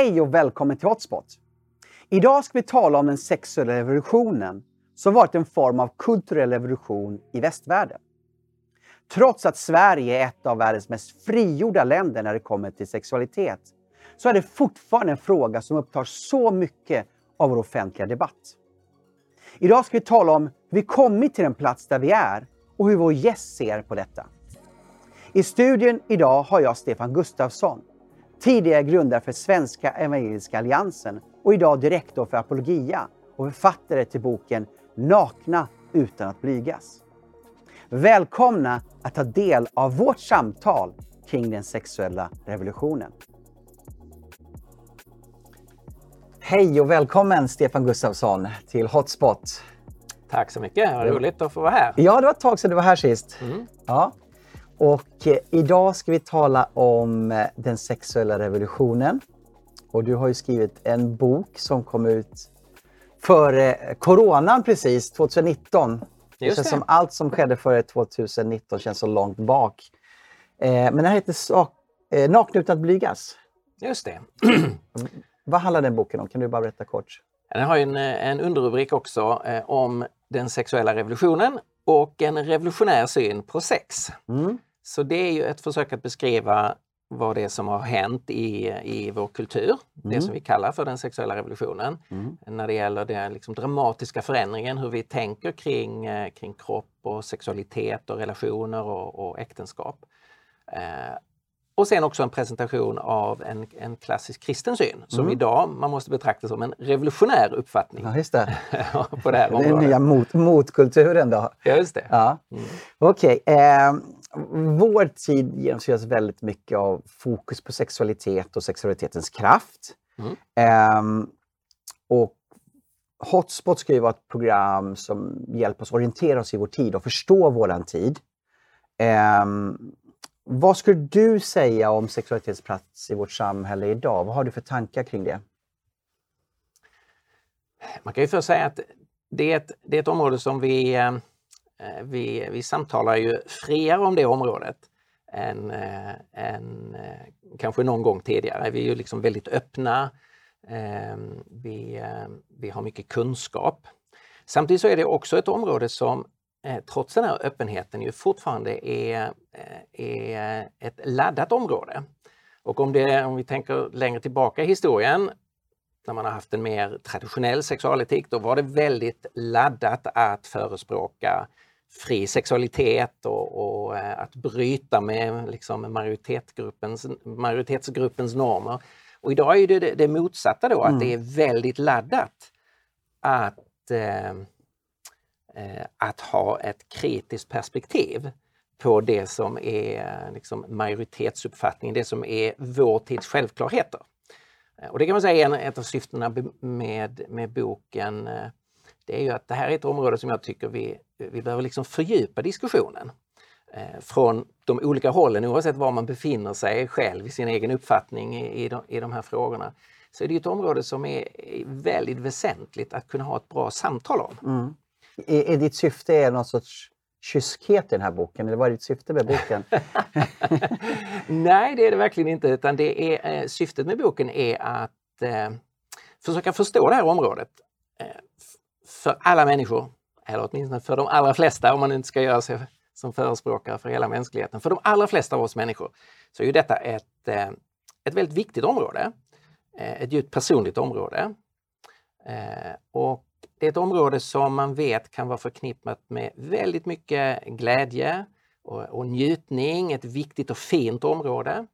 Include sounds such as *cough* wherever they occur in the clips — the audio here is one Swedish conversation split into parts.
Hej och välkommen till Hotspot! Idag ska vi tala om den sexuella revolutionen som varit en form av kulturell revolution i västvärlden. Trots att Sverige är ett av världens mest frigjorda länder när det kommer till sexualitet så är det fortfarande en fråga som upptar så mycket av vår offentliga debatt. Idag ska vi tala om hur vi kommit till den plats där vi är och hur vår gäst ser på detta. I studion idag har jag Stefan Gustafsson Tidigare grundare för Svenska Evangeliska Alliansen och idag direktor för Apologia och författare till boken Nakna utan att blygas. Välkomna att ta del av vårt samtal kring den sexuella revolutionen. Hej och välkommen Stefan Gustafsson till Hotspot. Tack så mycket, vad roligt att få vara här. Ja, det var ett tag sedan du var här sist. Mm. Ja. Och eh, idag ska vi tala om eh, den sexuella revolutionen. Och du har ju skrivit en bok som kom ut före coronan precis, 2019. Just det känns det. som allt som skedde före 2019 känns så långt bak. Eh, men den heter Sak eh, Nakna utan att blygas. Just det. Vad handlar den boken om? Kan du bara berätta kort? Den har en, en underrubrik också eh, om den sexuella revolutionen och en revolutionär syn på sex. Mm. Så det är ju ett försök att beskriva vad det är som har hänt i, i vår kultur, mm. det som vi kallar för den sexuella revolutionen. Mm. När det gäller den liksom dramatiska förändringen, hur vi tänker kring, eh, kring kropp och sexualitet och relationer och, och äktenskap. Eh, och sen också en presentation av en, en klassisk kristen syn som mm. idag man måste betrakta som en revolutionär uppfattning. Ja, just det. *laughs* på det här området. Den nya mot, motkulturen då. Ja, just det. Ja. Mm. Okej. Okay. Eh, vår tid genomsyras väldigt mycket av fokus på sexualitet och sexualitetens kraft. Mm. Eh, och Hotspot ska ju vara ett program som hjälper oss orientera oss i vår tid och förstå våran tid. Eh, vad skulle du säga om sexualitetsplats i vårt samhälle idag? Vad har du för tankar kring det? Man kan ju först säga att det är ett, det är ett område som vi, eh, vi, vi samtalar ju friare om det området än, eh, än eh, kanske någon gång tidigare. Vi är ju liksom väldigt öppna. Ehm, vi, vi har mycket kunskap. Samtidigt så är det också ett område som trots den här öppenheten ju fortfarande är, eh, är ett laddat område. Och om, det, om vi tänker längre tillbaka i historien, när man har haft en mer traditionell sexualetik, då var det väldigt laddat att förespråka fri sexualitet och, och eh, att bryta med liksom majoritetsgruppens, majoritetsgruppens normer. Och idag är det det motsatta då, mm. att det är väldigt laddat att eh, Eh, Eh, att ha ett kritiskt perspektiv på det som är liksom, majoritetsuppfattningen, det som är vår tids självklarheter. Eh, och det kan man säga är ett av syftena med, med boken. Eh, det är ju att det här är ett område som jag tycker vi, vi behöver liksom fördjupa diskussionen från de olika hållen oavsett var man befinner sig själv i sin egen uppfattning i, de, i de här frågorna. Så är det ett område som är väldigt väsentligt att kunna ha ett bra samtal om. Mm. Är, är ditt syfte är någon sorts kyskhet i den här boken? Eller vad är ditt syfte med boken? *laughs* *laughs* Nej, det är det verkligen inte. Utan det är, eh, syftet med boken är att eh, försöka förstå det här området eh, för alla människor. Eller åtminstone för de allra flesta, om man inte ska göra sig som förespråkare för hela mänskligheten. För de allra flesta av oss människor så är ju detta ett, eh, ett väldigt viktigt område. Eh, ett djupt personligt område. Eh, och det är ett område som man vet kan vara förknippat med väldigt mycket glädje och, och njutning, ett viktigt och fint område.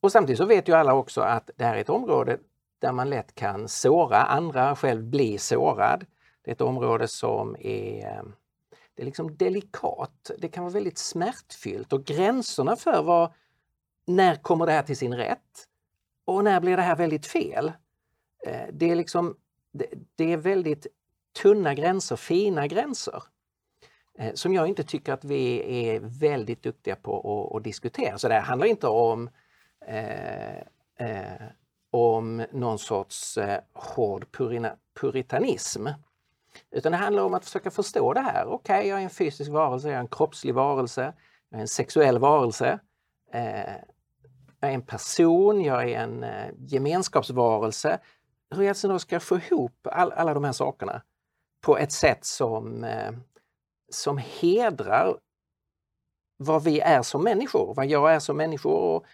Och samtidigt så vet ju alla också att det här är ett område där man lätt kan såra andra, själv bli sårad. Det är ett område som är eh, det är liksom delikat, det kan vara väldigt smärtfyllt och gränserna för vad, när kommer det här till sin rätt? och när blir det här väldigt fel? Eh, det är liksom det, det är väldigt tunna gränser, fina gränser eh, som jag inte tycker att vi är väldigt duktiga på att, att diskutera. Så det handlar inte om, eh, eh, om någon sorts eh, hård purina, puritanism. Utan det handlar om att försöka förstå det här. Okej, okay, jag är en fysisk varelse, jag är en kroppslig varelse, jag är en sexuell varelse. Eh, jag är en person, jag är en eh, gemenskapsvarelse. Hur jag då ska få ihop all, alla de här sakerna på ett sätt som, eh, som hedrar vad vi är som människor, vad jag är som människor och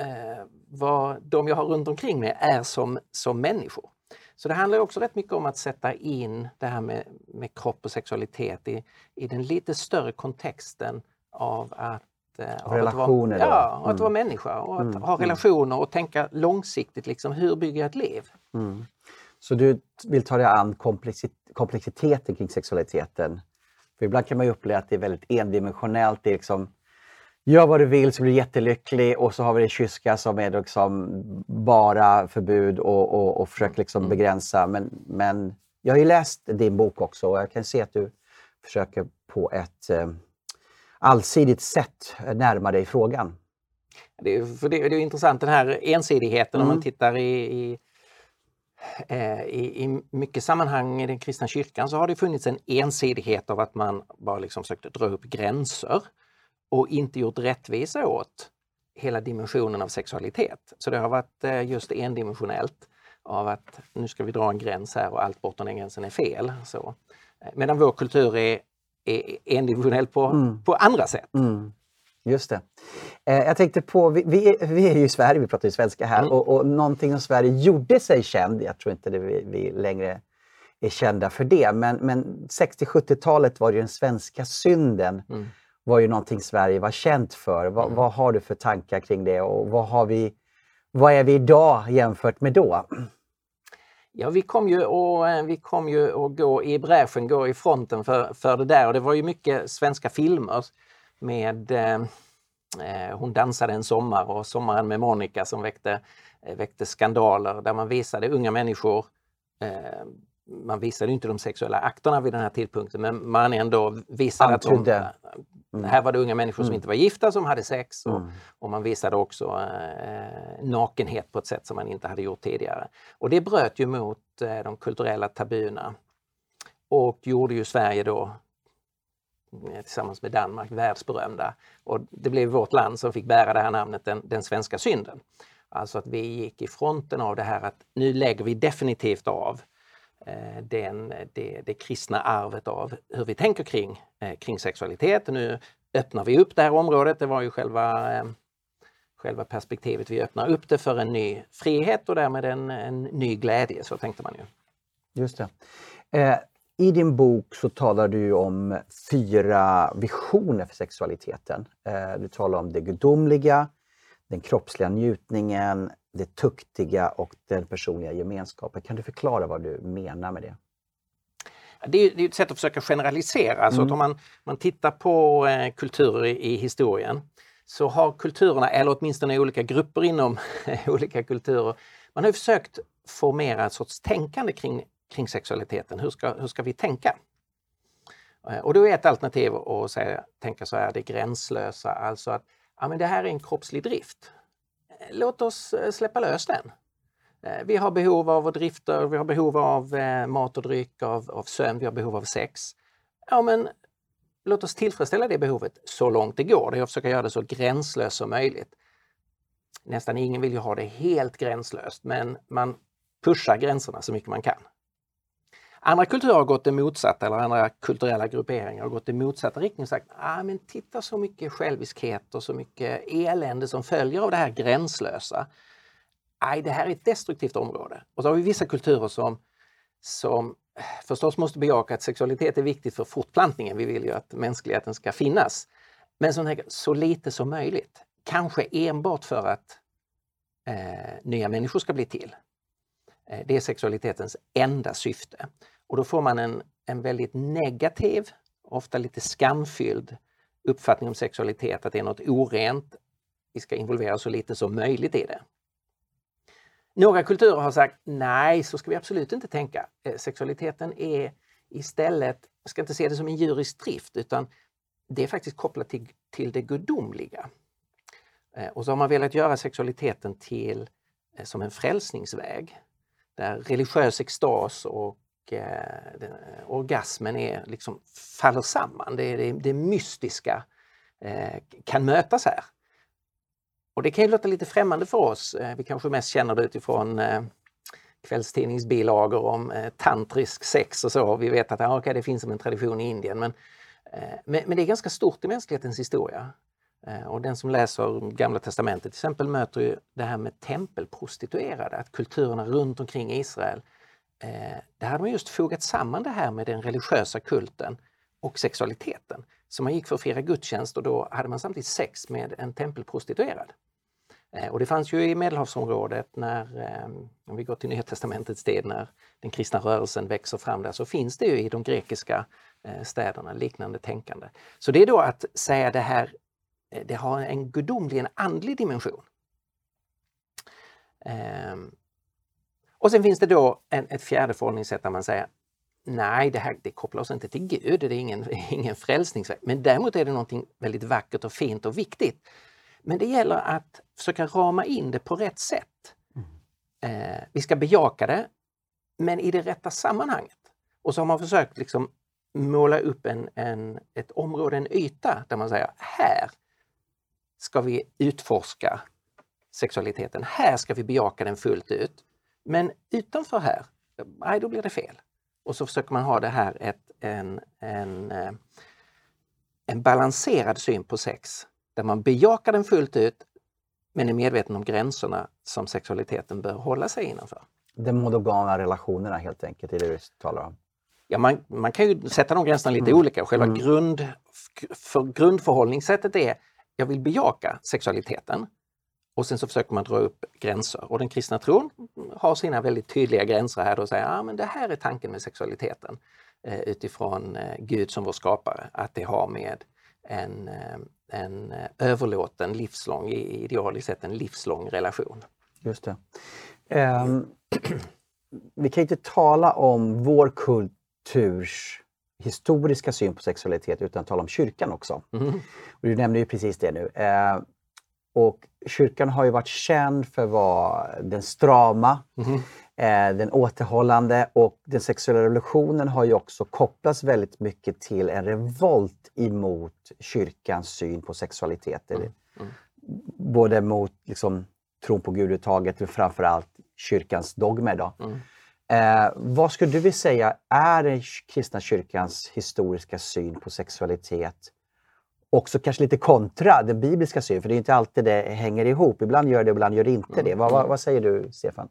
eh, vad de jag har runt omkring mig är som, som människor. Så det handlar också rätt mycket om att sätta in det här med, med kropp och sexualitet i, i den lite större kontexten av att av relationer? Att vara, ja, och att vara människa och att mm. ha mm. relationer och tänka långsiktigt. Liksom, hur bygger jag ett liv? Mm. Så du vill ta dig an komplexiteten kring sexualiteten? För ibland kan man ju uppleva att det är väldigt endimensionellt. Det är liksom, gör vad du vill så blir du jättelycklig och så har vi det kyska som är liksom bara förbud och, och, och försöker liksom mm. begränsa. Men, men jag har ju läst din bok också och jag kan se att du försöker på ett eh, allsidigt sätt närma dig frågan. Det är, för det, det är intressant den här ensidigheten mm. om man mm. tittar i, i Eh, i, I mycket sammanhang i den kristna kyrkan så har det funnits en ensidighet av att man bara liksom försökt dra upp gränser och inte gjort rättvisa åt hela dimensionen av sexualitet. Så det har varit eh, just endimensionellt av att nu ska vi dra en gräns här och allt bortom den gränsen är fel. Så. Eh, medan vår kultur är endimensionell på, mm. på andra sätt. Mm. Just det. Eh, jag tänkte på, vi, vi, vi, är ju i Sverige, vi pratar ju svenska här mm. och, och någonting som Sverige gjorde sig känd, jag tror inte det vi, vi längre är kända för det, men, men 60-70-talet var ju den svenska synden. Mm. var ju någonting Sverige var känt för. Va, mm. Vad har du för tankar kring det och vad, har vi, vad är vi idag jämfört med då? Ja, vi kom ju och, eh, vi kom ju att gå i bräschen, gå i fronten för, för det där och det var ju mycket svenska filmer med eh, eh, Hon dansade en sommar och Sommaren med Monica som väckte, eh, väckte skandaler där man visade unga människor eh, man visade inte de sexuella akterna vid den här tidpunkten men man ändå visade Antydde. att de, mm. här var det unga människor som mm. inte var gifta som hade sex och, mm. och man visade också eh, nakenhet på ett sätt som man inte hade gjort tidigare. Och det bröt ju mot eh, de kulturella tabuna och gjorde ju Sverige då Eh, tillsammans med Danmark världsberömda. Och det blev vårt land som fick bära det här namnet, den, den svenska synden. Alltså att vi gick i fronten av det här att nu lägger vi definitivt av Eh, den, det, det kristna arvet av hur vi tänker kring, eh, kring sexualitet. Nu öppnar vi upp det här området. Det var ju själva, eh, själva perspektivet. Vi öppnar upp det för en ny frihet och därmed en, en ny glädje, så tänkte man ju. Just det. I din bok så talar du om fyra visioner för sexualiteten. Du talar om det gudomliga, den kroppsliga njutningen, det tuktiga och den personliga gemenskapen. Kan du förklara vad du menar med det? Det är, ett sätt att försöka generalisera. Mm. Så att om man, man tittar på eh, kulturer i, i, historien så har kulturerna, eller åtminstone olika grupper inom *laughs* olika kulturer, man har försökt formera ett sorts tänkande kring kring sexualiteten. Hur ska, hur ska vi tänka? Eh, och då är ett alternativ att säga, tänka så här, det gränslösa, alltså att ja, men det här är en kroppslig drift. Låt oss eh, släppa lös den. Eh, vi har behov av drifter, vi har behov av eh, mat och dryck, av, av sömn, vi har behov av sex. Ja, men låt oss tillfredsställa det behovet så långt det går. Jag försöker försöka göra det så gränslöst som möjligt. Nästan ingen vill ju ha det helt gränslöst, men man pushar gränserna så mycket man kan. Andra kulturer har gått det motsatta, eller andra kulturella grupperingar har gått i motsatta riktning och sagt ah, men titta så mycket själviskhet och så mycket elände som följer av det här gränslösa. Aj, det här är ett destruktivt område. Och så har vi vissa kulturer som, som eh, förstås måste bejaka att sexualitet är viktigt för fortplantningen. Vi vill ju att mänskligheten ska finnas. Men som tänker, så lite som möjligt. Kanske enbart för att eh, nya människor ska bli till. Eh, det är sexualitetens enda syfte. Och då får man en, en väldigt negativ, ofta lite skamfylld uppfattning om sexualitet, att det är något orent. Vi ska involvera så lite som möjligt i det. Några kulturer har sagt nej, så ska vi absolut inte tänka. Eh, sexualiteten är istället, jag ska inte se det som en djurisk drift, utan det är faktiskt kopplat till, till det gudomliga. Eh, och så har man velat göra sexualiteten till som en frälsningsväg. Där religiös extas och eh, eh, orgasmen är, liksom, faller samman. Det, det, det mystiska eh, kan mötas här. Och det kan ju låta lite främmande för oss. Eh, vi kanske mest känner det utifrån eh, kvällstidningsbilagor om eh, tantrisk sex och så. Vi vet att ah, okay, det finns som en tradition i Indien men, eh, men, men, det är ganska stort i mänsklighetens historia. Eh, och den som läser Gamla Testamentet till exempel möter ju det här med tempelprostituerade, att kulturerna runt omkring Israel, eh, där hade man just fogat samman det här med den religiösa kulten och sexualiteten. Så man gick för att fira gudstjänst och då hade man samtidigt sex med en tempelprostituerad. Eh, och det fanns ju i Medelhavsområdet när, eh, om vi går till Nya Testamentets tid, när den kristna rörelsen växer fram där, så finns det ju i de grekiska eh, städerna liknande tänkande. Så det är då att säga det här, det har en gudomlig, en andlig dimension. Ehm, och sen finns det då en, ett fjärde förhållningssätt där man säger nej, det här det kopplar oss inte till Gud, det är ingen, *laughs* ingen frälsningsväg. Men däremot är det någonting väldigt vackert och fint och viktigt men det gäller att försöka rama in det på rätt sätt. Mm. Eh, vi ska bejaka det, men i det rätta sammanhanget. Och så har man försökt liksom måla upp en, en, ett område, en yta där man säger här ska vi utforska sexualiteten. Här ska vi bejaka den fullt ut. Men utanför här, nej då blir det fel. Och så försöker man ha det här ett, en, en, eh, en balanserad syn på sex där man bejakar den fullt ut men är medveten om gränserna som sexualiteten bör hålla sig innanför. De monogama relationerna helt enkelt, är det du talar om? Ja, man, man kan ju sätta de gränserna lite mm. olika. Själva mm. grund, för grundförhållningssättet är jag vill bejaka sexualiteten och sen så försöker man dra upp gränser. Och den kristna tron har sina väldigt tydliga gränser här och säger att ah, det här är tanken med sexualiteten eh, utifrån eh, Gud som vår skapare, att det har med en, eh, en eh, överlåten livslång, idealiskt sett en livslång relation. Just det. Um, *clears throat* vi kan inte tala om vår kulturs historiska syn på sexualitet utan tala om kyrkan också. Mm. Och du nämnde ju precis det nu. Uh, och kyrkan har ju varit känd för att vara den strama, mm. Eh, den återhållande och den sexuella revolutionen har ju också kopplats väldigt mycket till en revolt emot kyrkans syn på sexualitet. Mm. Mm. Både mot liksom, tron på Gud överhuvudtaget men framförallt kyrkans dogmer. Då. Mm. Eh, vad skulle du vilja säga är den kristna kyrkans historiska syn på sexualitet? Också kanske lite kontra den bibliska synen, för det är inte alltid det hänger ihop. Ibland gör det, ibland gör det inte det. Mm. Vad, vad, vad säger du, Stefan?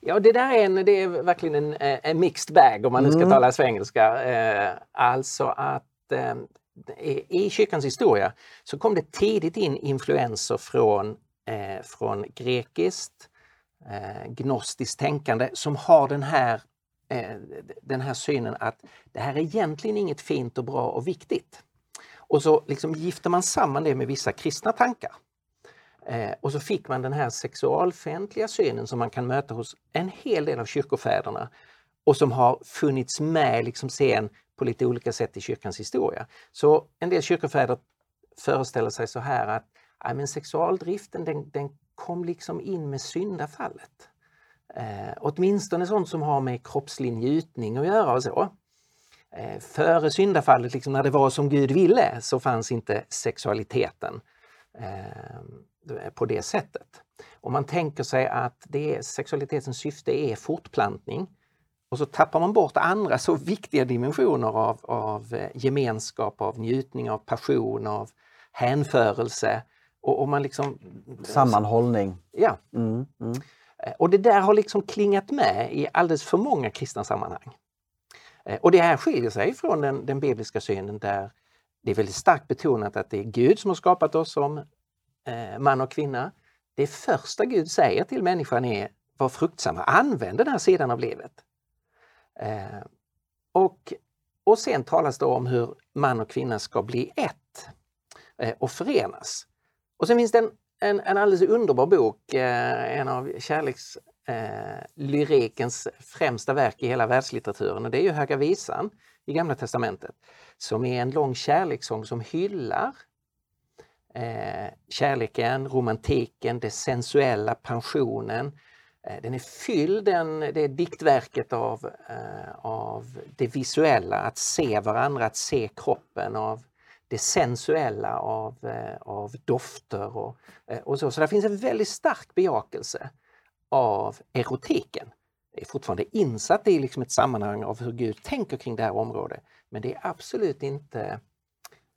Ja, det där är, en, det är verkligen en, en mixed bag om man nu ska mm. tala svengelska. Eh, alltså att eh, i kyrkans historia så kom det tidigt in influenser från, eh, från grekiskt, eh, gnostiskt tänkande som har den här, eh, den här synen att det här är egentligen inget fint och bra och viktigt. Och så liksom gifter man samman det med vissa kristna tankar. Eh, och så fick man den här sexualfientliga synen som man kan möta hos en hel del av kyrkofäderna och som har funnits med liksom sen på lite olika sätt i kyrkans historia. Så en del kyrkofäder föreställer sig så här att ja, men sexualdriften den, den kom liksom in med syndafallet. Eh, åtminstone sånt som har med kroppslig njutning att göra och så. Eh, före syndafallet, liksom när det var som Gud ville, så fanns inte sexualiteten. Eh, på det sättet. Om man tänker sig att det, sexualitetens syfte är fortplantning och så tappar man bort andra så viktiga dimensioner av, av eh, gemenskap, av njutning, av passion, av hänförelse. Och, och man liksom... Sammanhållning. Ja. Mm, mm. Eh, och det där har liksom klingat med i alldeles för många kristna sammanhang. Eh, och det här skiljer sig från den, den bibliska synen där det är väldigt starkt betonat att det är Gud som har skapat oss som eh, man och kvinna. Det första Gud säger till människan är var fruktsamma, använd den här sidan av livet. Eh, och, och sen talas det om hur man och kvinna ska bli ett eh, och förenas. Och sen finns det en, en, en alldeles underbar bok, eh, en av kärlekslyrikens eh, främsta verk i hela världslitteraturen och det är ju Höga visan i Gamla testamentet som är en lång kärlekssång som hyllar eh, kärleken, romantiken, det sensuella, pensionen. Eh, den är fylld, den, det är diktverket av, eh, av det visuella, att se varandra, att se kroppen, av det sensuella, av, eh, av dofter och, eh, och så. Så det finns en väldigt stark bejakelse av erotiken. Det är fortfarande insatt i liksom ett sammanhang av hur Gud tänker kring det här området. Men det är absolut inte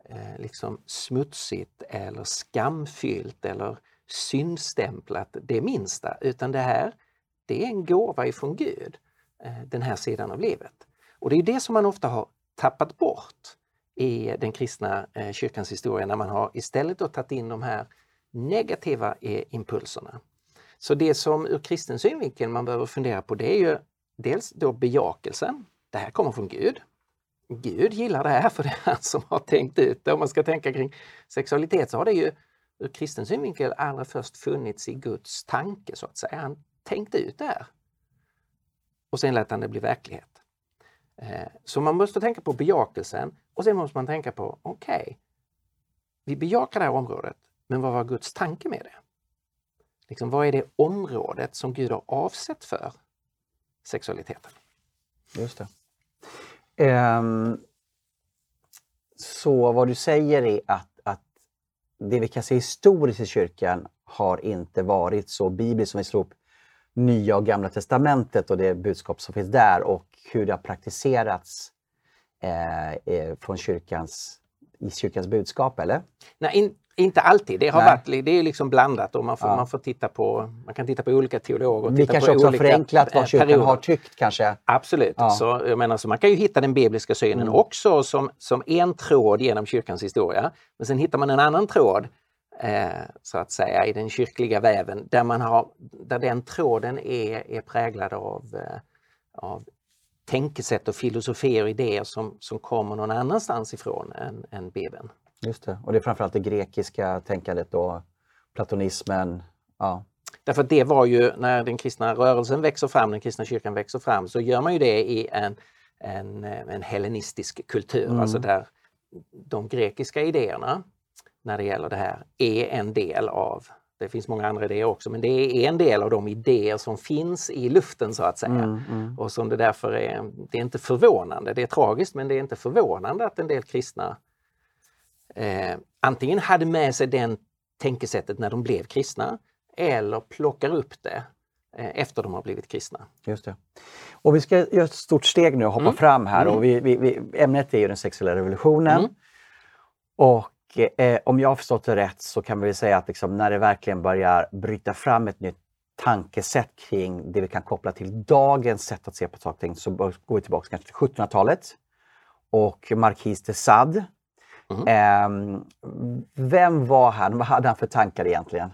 eh, liksom smutsigt eller skamfyllt eller syndstämplat det minsta, utan det här det är en gåva ifrån Gud, eh, den här sidan av livet. Och det är det som man ofta har tappat bort i den kristna eh, kyrkans historia när man har istället då tagit in de här negativa eh, impulserna. Så det som ur kristen synvinkel man behöver fundera på det är ju dels då bejakelsen. Det här kommer från Gud. Gud gillar det här för det är han som har tänkt ut det. Om man ska tänka kring sexualitet så har det ju ur kristen synvinkel allra först funnits i Guds tanke så att säga. Han tänkte ut det här. Och sen lät han det bli verklighet. Eh, så man måste tänka på bejakelsen och sen måste man tänka på, okej, okay, vi bejakar det här området, men vad var Guds tanke med det? Liksom, vad är det området som Gud har avsett för sexualiteten? Just det. Um, så vad du säger är att, att det vi kan se historiskt i kyrkan har inte varit så bibliskt som vi slår upp Nya och Gamla Testamentet och det budskap som finns där och hur det har praktiserats eh, eh från kyrkans, i kyrkans budskap, eller? Nej, in, inte alltid. Det har Nej. varit det är liksom blandat och man får, ja. man får titta på, man kan titta på olika teologer. Vi kanske också har förenklat vad kyrkan perioder. har tyckt kanske? Absolut. Ja. Så, jag menar, så man kan ju hitta den bibliska synen mm. också som, som en tråd genom kyrkans historia. Men sen hittar man en annan tråd eh, så att säga i den kyrkliga väven där, man har, där den tråden är, är präglad av, eh, av tänkesätt och filosofier och idéer som, som kommer någon annanstans ifrån än, än Bibeln. Just det, och det är framförallt det grekiska tänkandet och platonismen. Ja. Därför att det var ju när den kristna rörelsen växer fram, den kristna kyrkan växer fram, så gör man ju det i en, en, en hellenistisk kultur, mm. alltså där de grekiska idéerna när det gäller det här är en del av, det finns många andra idéer också, men det är en del av de idéer som finns i luften så att säga. Mm, mm. Och som det därför är, det är inte förvånande, det är tragiskt men det är inte förvånande att en del kristna eh, antingen hade med sig det tänkesättet när de blev kristna eller plockar upp det eh, efter de har blivit kristna. Just det. Och vi ska göra ett stort steg nu och hoppa mm. fram här. Och mm. vi, vi, vi, ämnet är ju den sexuella revolutionen. Mm. Och eh, om jag har förstått det rätt så kan vi säga att liksom, när det verkligen börjar bryta fram ett nytt tankesätt kring det vi kan koppla till dagens sätt att se på saker och ting så går vi tillbaka till 1700-talet. Och Marquis de Sade. Mm. Eh, vem var han? Vad hade han för tankar egentligen?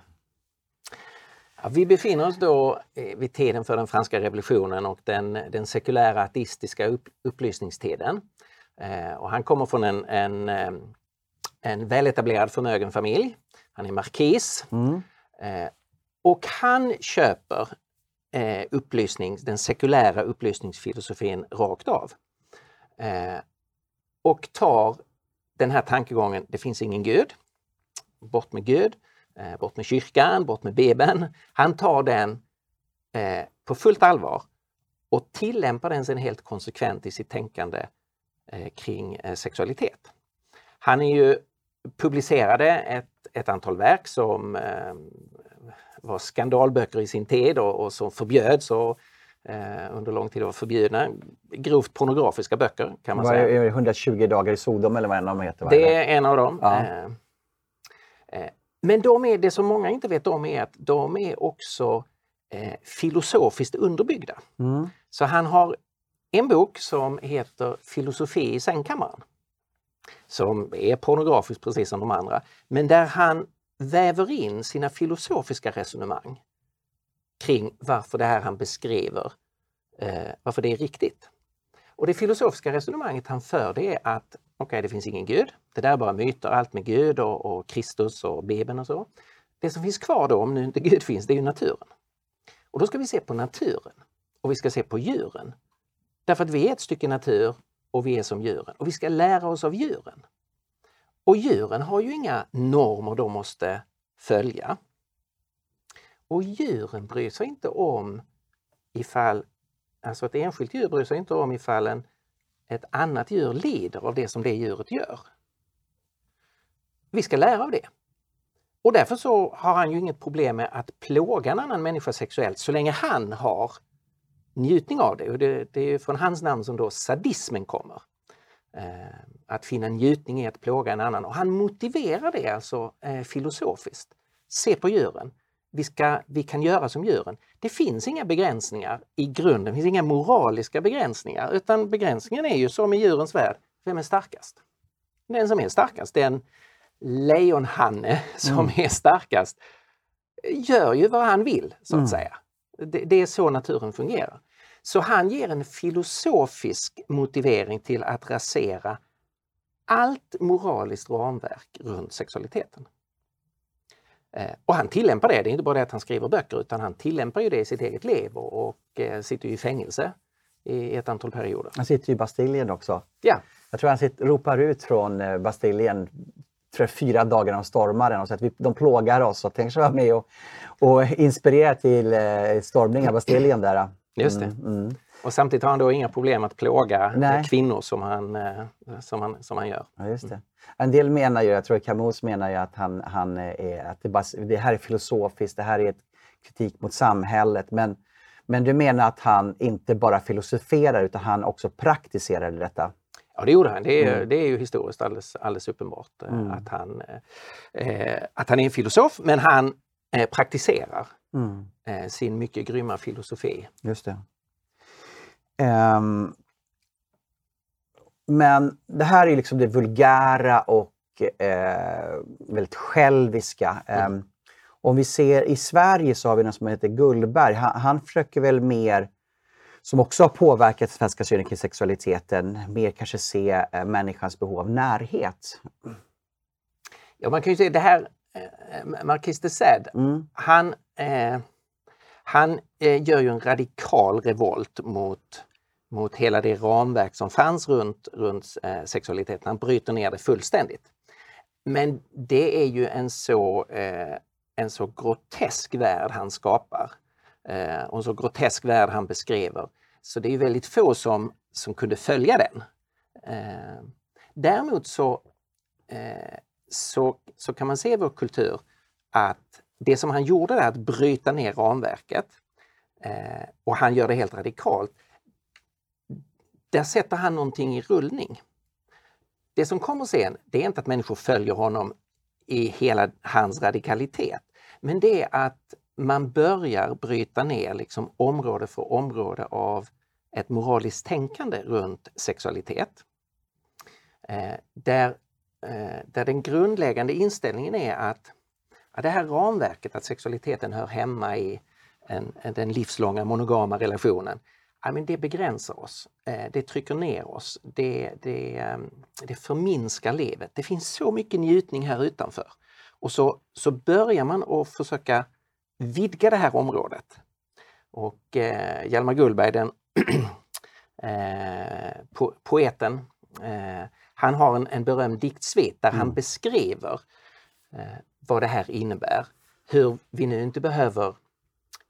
Ja, vi befinner oss då eh, vid tiden för den franska revolutionen och den, den sekulära ateistiska upp, upplysningstiden. Eh, och han kommer från en, en ehm, en väletablerad förmögen familj. Han är markis. Mm. Eh, och han köper eh, upplysning, den sekulära upplysningsfilosofin rakt av. Eh, och tar den här tankegången, det finns ingen gud, bort med Gud, eh, bort med kyrkan, bort med Bibeln. Han tar den eh, på fullt allvar och tillämpar den sen helt konsekvent i sitt tänkande eh, kring sexualitet. Han är ju publicerade ett, ett antal verk som eh, var skandalböcker i sin tid och, och som förbjöds och eh, under lång tid var förbjudna. Grovt pornografiska böcker kan man säga. Är 120 dagar i Sodom eller vad en av dem heter? Det är en av dem. Ja. Eh, eh, men de är, det som många inte vet om är att de är också eh, filosofiskt underbyggda. Mm. Så han har en bok som heter Filosofi i sängkammaren som är pornografisk precis som de andra, men där han väver in sina filosofiska resonemang kring varför det här han beskriver, eh, varför det är riktigt. Och det filosofiska resonemanget han för det är att okej, okay, det finns ingen gud. Det där är bara myter, allt med Gud och, och Kristus och Bibeln och så. Det som finns kvar då, om nu inte Gud finns, det är ju naturen. Och då ska vi se på naturen och vi ska se på djuren. Därför att vi är ett stycke natur och vi är som djuren och vi ska lära oss av djuren. Och djuren har ju inga normer de måste följa. Och djuren bryr sig inte om ifall, alltså ett enskilt djur bryr sig inte om ifall en, ett annat djur lider av det som det djuret gör. Vi ska lära av det. Och därför så har han ju inget problem med att plåga en annan människa sexuellt så länge han har njutning av det. Och det, det är från hans namn som då sadismen kommer. Eh, att finna njutning i att plåga en annan. Och han motiverar det alltså eh, filosofiskt. Se på djuren. Vi, ska, vi kan göra som djuren. Det finns inga begränsningar i grunden, det finns inga moraliska begränsningar utan begränsningen är ju som i djurens värld, vem är starkast? Den som är starkast, den lejonhanne *laughs* som mm. är starkast, gör ju vad han vill så att mm. säga. Det, det, är så naturen fungerar. Så han ger en filosofisk motivering till att rasera allt moraliskt ramverk runt sexualiteten. Eh, och han tillämpar det, det är inte bara det att han skriver böcker utan han tillämpar ju det i sitt eget liv och, och eh, sitter i fängelse i ett antal perioder. Han sitter i Bastiljen också. Ja. Jag tror han sitter, ropar ut från eh, Bastiljen tror fyra dagar om stormaren och så att vi, de plågar oss och tänker vara med och, och inspirera till eh, stormning av Bastiljen där. Just det. Mm, mm. Och samtidigt har han då inga problem att plåga Nej. kvinnor som han, eh, som, han, som han gör. Ja, just det. En del menar ju, jag tror Camus menar ju att, han, han är, att det, bara, det här är filosofiskt, det här är ett kritik mot samhället. Men, men du menar att han inte bara filosoferar utan han också praktiserar detta? Ja, det gjorde han. Det är, mm. det är ju historiskt alldeles, alldeles uppenbart eh, mm. att, han, eh, att han är en filosof, men han eh, praktiserar mm. eh, sin mycket grymma filosofi. Just det. Um, men det här är liksom det vulgära och eh, väldigt själviska. Um, om vi ser i Sverige så har vi någon som heter Gullberg. Han, han försöker väl mer som också har påverkat svenska synen kring sexualiteten, mer kanske se eh, människans behov av närhet. Ja, man kan ju säga det här, eh, Marquis de Sade, mm. han, eh, han eh, gör ju en radikal revolt mot, mot hela det ramverk som fanns runt, runt eh, sexualiteten. Han bryter ner det fullständigt. Men det är ju en så, eh, en så grotesk värld han skapar eh, Eh, och en så grotesk värld han beskriver. Så det är väldigt få som, som kunde följa den. Eh, däremot så, eh, så, så kan man se i vår kultur att det som han gjorde där, att bryta ner ramverket, eh, och han gör det helt radikalt, där sätter han någonting i rullning. Det som kommer sen, det är inte att människor följer honom i hela hans radikalitet, men det är att man börjar bryta ner liksom område för område av ett moraliskt tänkande runt sexualitet. Eh, där, eh, där den grundläggande inställningen är att ja, det här ramverket, att sexualiteten hör hemma i en, den livslånga monogama relationen, ja, men det begränsar oss. Eh, det trycker ner oss. Det, det, ehm, det förminskar livet. Det finns så mycket njutning här utanför. Och så, så börjar man att försöka vidga det här området. Och eh, Hjalmar Gullberg, den *clears throat* eh, po poeten, eh, han har en, en berömd diktsvit där mm. han beskriver eh, vad det här innebär. Hur vi nu inte behöver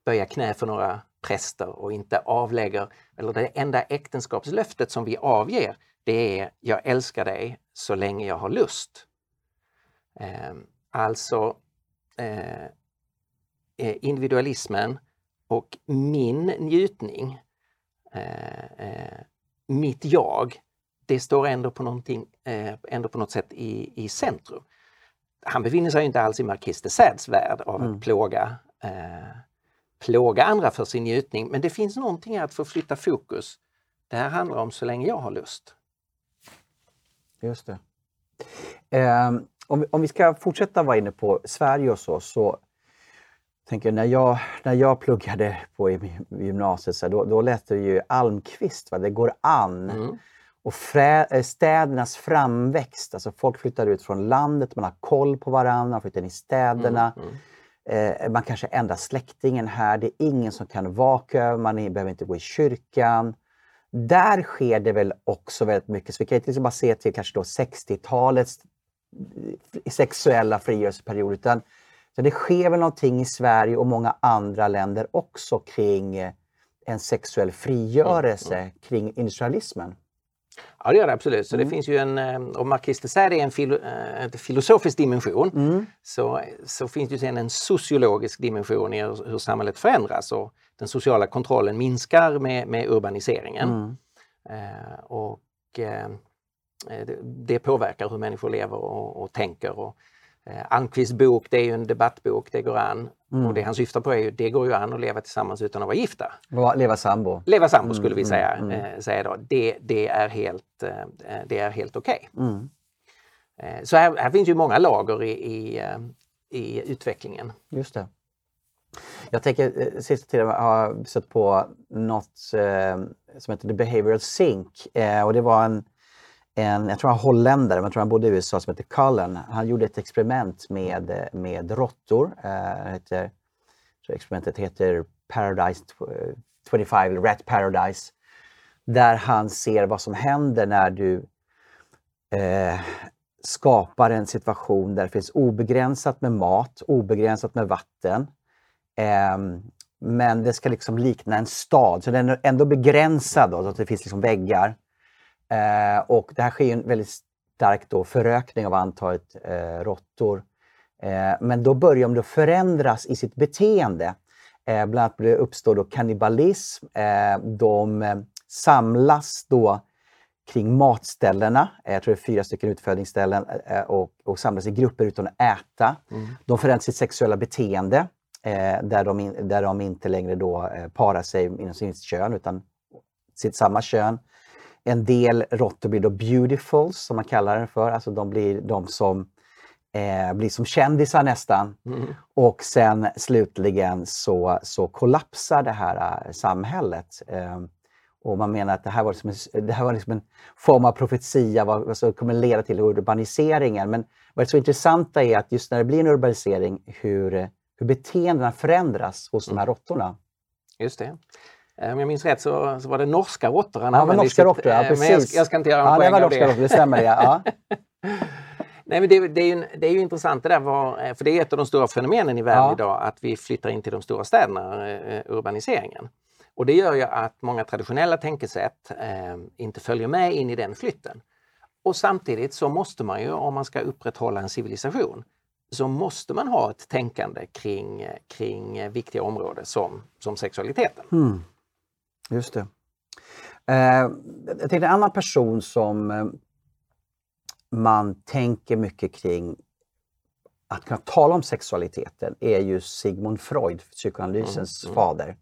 böja knä för några präster och inte avlägger, eller det enda äktenskapslöftet som vi avger, det är jag älskar dig så länge jag har lust. Eh, alltså Eh, individualismen och min njutning, eh, eh, mitt jag, det står ändå på, någonting, ändå på något sätt i, i centrum. Han befinner sig inte alls i Marquis de Sades värld av att mm. plåga, eh, plåga andra för sin njutning, men det finns någonting att få flytta fokus. Det här handlar om så länge jag har lust. Just det. Eh, om, vi, om vi ska fortsätta vara inne på Sverige och så, så tänker, när, jag, när jag pluggade på gymnasiet så då, då läste vi ju Almqvist, va? Det går an. Mm. Och frä, eh, städernas framväxt, alltså folk flyttar ut från landet, man har koll på varandra, man flyttar in i städerna. Mm. Mm. Eh, man kanske ändrar släktingen här, det är ingen som kan vaka, man behöver inte gå i kyrkan. Där sker det väl också väldigt mycket. Så vi kan inte liksom bara se till kanske 60-talets sexuella frigörelseperiod utan så det sker väl någonting i Sverige och många andra länder också kring en sexuell frigörelse mm. kring industrialismen. Ja det gör det absolut. Så mm. det finns ju en, eh, de Sade är en filo, en eh, filosofisk dimension. Mm. Så, så finns det sen en sociologisk dimension i hur, hur, samhället förändras och den sociala kontrollen minskar med, med urbaniseringen. Mm. Eh, och eh, det, det, påverkar hur människor lever och, och tänker. Och, Eh, Almqvists bok, det är ju en debattbok, det går an. Mm. Och det han syftar på är ju, det går ju an att leva tillsammans utan att vara gifta. Leva sambo. Leva sambo skulle mm, vi säga, mm, mm. eh, säga då. Det, det är helt, eh, helt okej. Okay. Mm. Eh, så här, här, finns ju många lager i, i, eh, i utvecklingen. Just det. Jag tänker, eh, sista tiden har jag sett på något som heter The Behavioral Sync och det var en en, jag tror han holländare, men jag tror han bodde i USA, som heter Cullen. Han gjorde ett experiment med, med råttor. Eh, heter, experimentet heter Paradise 25, eh, Rat Paradise. Där han ser vad som händer när du eh, skapar en situation där det finns obegränsat med mat, obegränsat med vatten. Eh, men det ska liksom likna en stad, så den är ändå begränsad då, så att det finns liksom väggar. Eh, och det här sker en väldigt stark då förökning av antalet eh, råttor. Eh, men då börjar de förändras i sitt beteende. Eh, bland annat uppstår då kannibalism. Eh, de eh, samlas då kring matställena, eh, jag tror det är fyra stycken utfödningsställen, eh, och, och samlas i grupper utan att äta. Mm. De förändrar sitt sexuella beteende där, de in, där de inte längre då parar sig inom sitt kön utan sitt samma kön. En del råttor blir då beautifuls, som man kallar det för. Alltså de blir de som eh, blir som kändisar nästan. Mm. Och sen slutligen så, så kollapsar det här äh, samhället. Eh, och man menar att det här var, liksom en, det här var liksom en form av profetia vad, vad som kommer leda till urbaniseringen. Men vad det så intressanta är att just när det blir en urbanisering hur, hur beteendena förändras hos mm. de här råttorna. Just det. Eh, om jag minns rätt så, så var det norska råttor han ja, använde norska sitt, råttor, ja, precis. Men jag, jag, ska inte göra en ja, poäng det var norska Råttor, det stämmer ja. *laughs* Nej, men det, det, är ju, det är ju intressant det där, var, eh, för det är ett av de stora fenomenen i världen ja. idag, att vi flyttar in till de stora städerna, urbaniseringen. Och det gör ju att många traditionella tänkesätt eh, inte följer med in i den flytten. Och samtidigt så måste man ju, om man ska upprätthålla en civilisation, så måste man ha ett tänkande kring, kring viktiga områden som, som sexualiteten. Mm. Just det. Eh, jag tänkte en annan person som eh, man tänker mycket kring att kunna tala om sexualiteten är ju Sigmund Freud, psykoanalysens mm, mm. fader.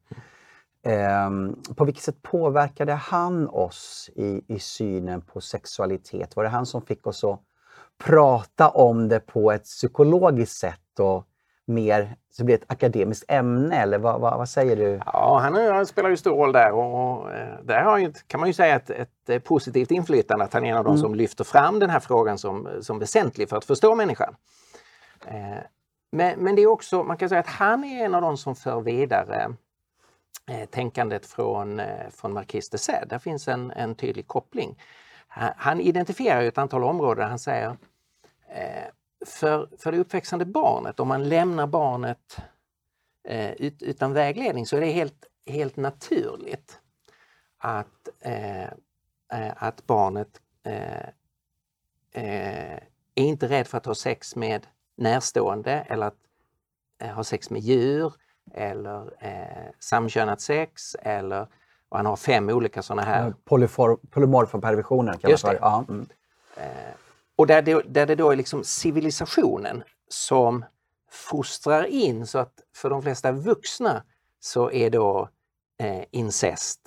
Eh, på vilket sätt påverkade han oss i, i synen på sexualitet? Var det han som fick oss att prata om det på ett psykologiskt sätt och mer så blir det ett akademiskt ämne eller vad, vad, vad säger du? Ja, han, han, spelar ju stor roll där och, och eh, där har ju, kan man ju säga ett, ett, eh, positivt inflytande att han är en av de mm. som lyfter fram den här frågan som, som väsentlig för att förstå människan. Eh, men, men det är också, man kan säga att han är en av de som för vidare eh, tänkandet från, eh, från Marquis de Sade. Där finns en, en tydlig koppling. Han, han identifierar ett antal områden. Han säger eh, för, för det uppväxande barnet, om man lämnar barnet eh, ut, utan vägledning så är det helt, helt naturligt att, eh, eh att barnet eh, eh, är inte rädd för att ha sex med närstående eller att eh, ha sex med djur eller eh, samkönat sex eller och han har fem olika sådana här... polymorfa perversioner kallas det. Ja. Mm. Och där det, där det då är liksom civilisationen som fostrar in så att för de flesta vuxna så är då eh, incest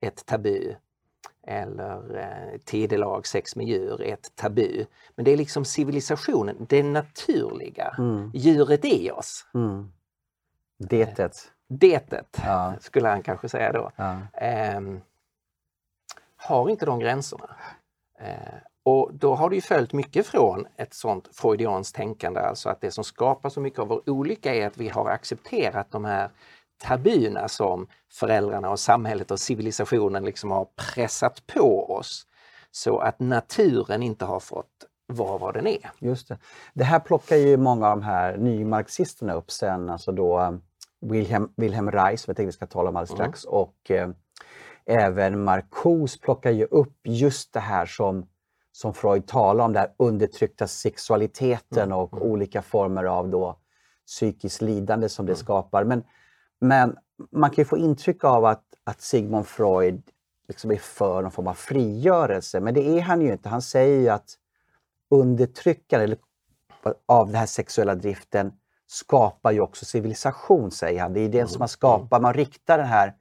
ett tabu eller eh, tidelag, sex med djur, ett tabu. Men det är liksom civilisationen, det naturliga, mm. djuret i oss. Mm. Detet. Detet, ja. skulle han kanske säga då. Ja. Eh, har inte de gränserna. Eh, Och då har det ju följt mycket från ett sånt freudianskt tänkande, alltså att det som skapar så mycket av vår olycka är att vi har accepterat de här tabuna som föräldrarna och samhället och civilisationen liksom har pressat på oss. Så att naturen inte har fått vara vad den är. Just det. Det här plockar ju många av de här nymarxisterna upp sen, alltså då um, Wilhelm, Wilhelm Reich, som jag tänkte vi ska tala om alldeles mm. strax, och eh, även Marcuse plockar ju upp just det här som, som Freud talar om, den undertryckta sexualiteten mm. och mm. olika former av då psykiskt lidande som det mm. skapar. Men, men man kan ju få intryck av att, att Sigmund Freud liksom är för någon form av frigörelse, men det är han ju inte. Han säger ju att undertryckande av den här sexuella driften skapar ju också civilisation, säger han. Det är det mm. som man skapar, man riktar den här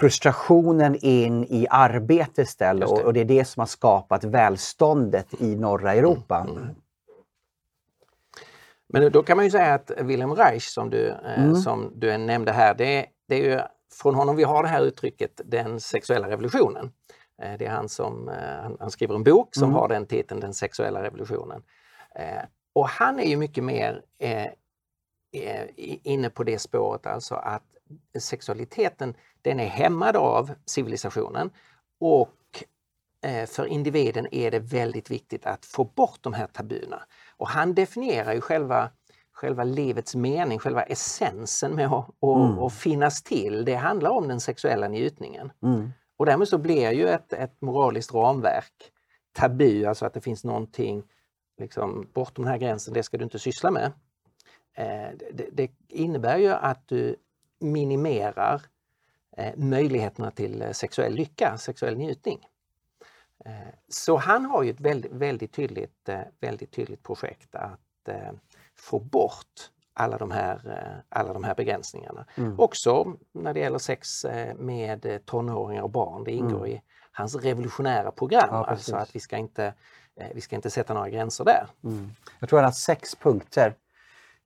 frustrationen in i arbete istället det. och det är det som har skapat välståndet i norra Europa. Mm. Mm. Men då kan man ju säga att Wilhelm Reich som du, eh, mm. som du nämnde här, det, det är ju från honom vi har det här uttrycket den sexuella revolutionen. Eh, det är han som eh, han skriver en bok som mm. har den titeln, Den sexuella revolutionen. Och han är ju mycket mer inne på det spåret, alltså att sexualiteten den är hämmad av civilisationen och för individen är det väldigt viktigt att få bort de här tabuna. Och han definierar ju själva, själva livets mening, själva essensen med att, mm. att finnas till. Det handlar om den sexuella njutningen. Mm. Och därmed så blir ju ett, ett moraliskt ramverk tabu, alltså att det finns någonting liksom, bortom den här gränsen, det ska du inte syssla med. Eh, det, det, innebär ju att du minimerar eh, möjligheterna till sexuell lycka, sexuell njutning. Eh, så han har ju ett väldigt, väldigt, tydligt, eh, väldigt tydligt projekt att eh, få bort alla de här, alla de här begränsningarna. Mm. Också när det gäller sex med tonåringar och barn. Det ingår mm. i hans revolutionära program. Ja, alltså att vi ska, inte, vi ska inte sätta några gränser där. Mm. Jag tror han har sex punkter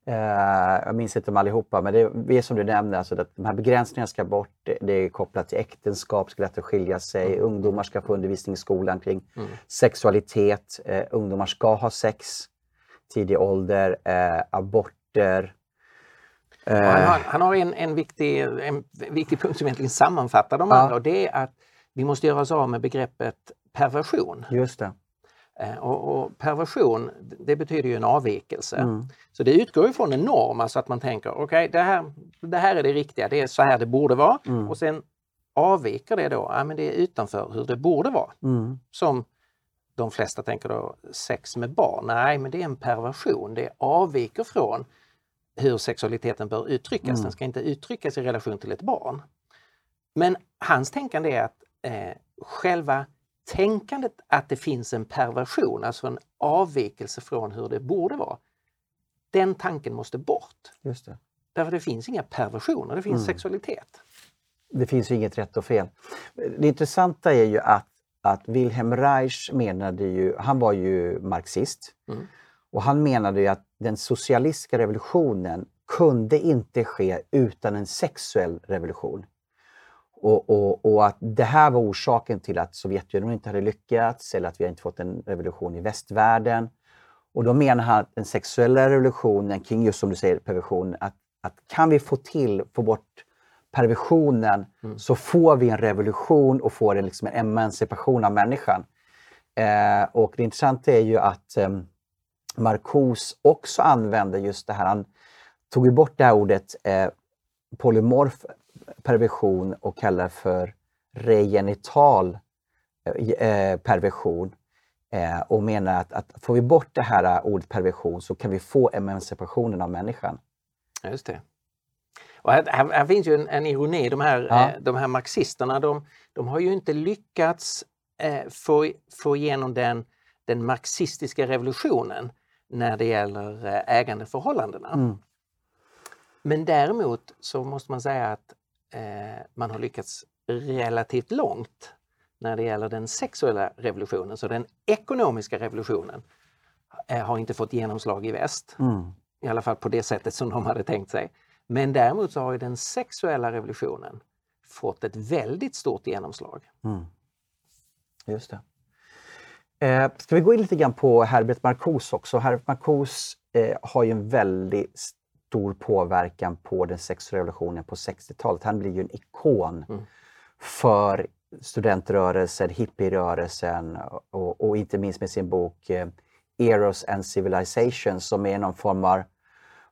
jag minns inte dem allihopa, men det är som du nämnde, alltså att de här begränsningarna ska bort. Det, är kopplat till äktenskap, ska lätt att skilja sig. Mm. Ungdomar ska få undervisning i skolan kring mm. sexualitet. Uh, ungdomar ska ha sex tidig ålder. Uh, aborter. Han har, han, har, en, en, viktig, en viktig punkt som egentligen sammanfattar de andra och det är att vi måste göra oss av med begreppet perversion. Just det. Eh, och, och, perversion, det betyder ju en avvikelse. Mm. Så det utgår ifrån en norm, alltså att man tänker okej, okay, det, här, det här är det riktiga, det är så här det borde vara. Mm. Och sen avviker det då, ja men det är utanför hur det borde vara. Mm. Som de flesta tänker då, sex med barn. Nej, men det är en perversion. Det avviker från hur sexualiteten bör uttryckas. Mm. Den ska inte uttryckas i relation till ett barn. Men hans tänkande är att eh, själva tänkandet att det finns en perversion, alltså en avvikelse från hur det borde vara, den tanken måste bort. Just det. Därför det finns inga perversioner, det finns mm. sexualitet. Det finns inget rätt och fel. Det intressanta är ju att, att Wilhelm Reich menade ju, han var ju marxist, mm. och han menade ju att den socialistiska revolutionen kunde inte ske utan en sexuell revolution. Och, och, och, att det här var orsaken till att Sovjetunionen inte hade lyckats eller att vi inte fått en revolution i västvärlden. Och då menar han att den sexuella revolutionen kring just som du säger perversion, att, att kan vi få till, få bort perversionen mm. så får vi en revolution och får en, liksom en emancipation av människan. Eh, och det intressanta är ju att eh, Marcuse också använde just det här, han tog ju bort det här ordet eh, polymorf perversion och kallar för regenital eh, perversion eh, och menar att, att får vi bort det här ordet perversion så kan vi få emancipationen av människan. Just det. Och här, här, här finns ju en, en, ironi. De här, ja. eh, de här marxisterna de, de har ju inte lyckats eh, få, få igenom den, den marxistiska revolutionen när det gäller eh, ägandeförhållandena. Mm. Men däremot så måste man säga att eh, man har lyckats relativt långt när det gäller den sexuella revolutionen. Så den ekonomiska revolutionen eh, har inte fått genomslag i väst. Mm. I alla fall på det sättet som de hade tänkt sig. Men däremot så har den sexuella revolutionen fått ett väldigt stort genomslag. Mm. Just det. Eh, ska vi gå in lite grann på Herbert Marcuse också? Herbert Marcuse eh, har ju en väldigt stor påverkan på den sexuella revolutionen på 60-talet. Han blir ju en ikon mm. för studentrörelsen, hippierörelsen och, och, inte minst med sin bok eh, Eros and Civilization som är någon form av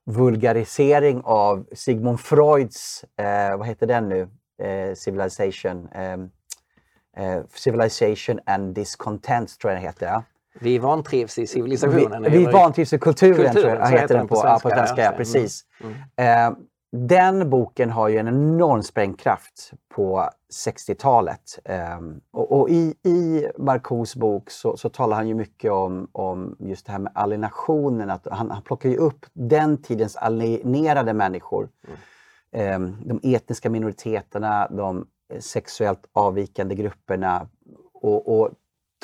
vulgarisering av Sigmund Freuds, eh, vad heter den nu, eh, Civilization, eh, eh Civilization and Discontent tror jag den heter. Ja. Vi vantrivs i civilisationen. Vi, vi vantrivs i kulturen, kulturen tror jag heter den på, på svenska. På svenska ja, precis. Mm. Mm. Den boken har ju en enorm sprängkraft på 60-talet. Um, och, och, i, i Marcos bok så, så, talar han ju mycket om, om just det här med alienationen. Att han, han plockar ju upp den tidens alienerade människor. Mm. Um, de etniska minoriteterna, de sexuellt avvikande grupperna och, och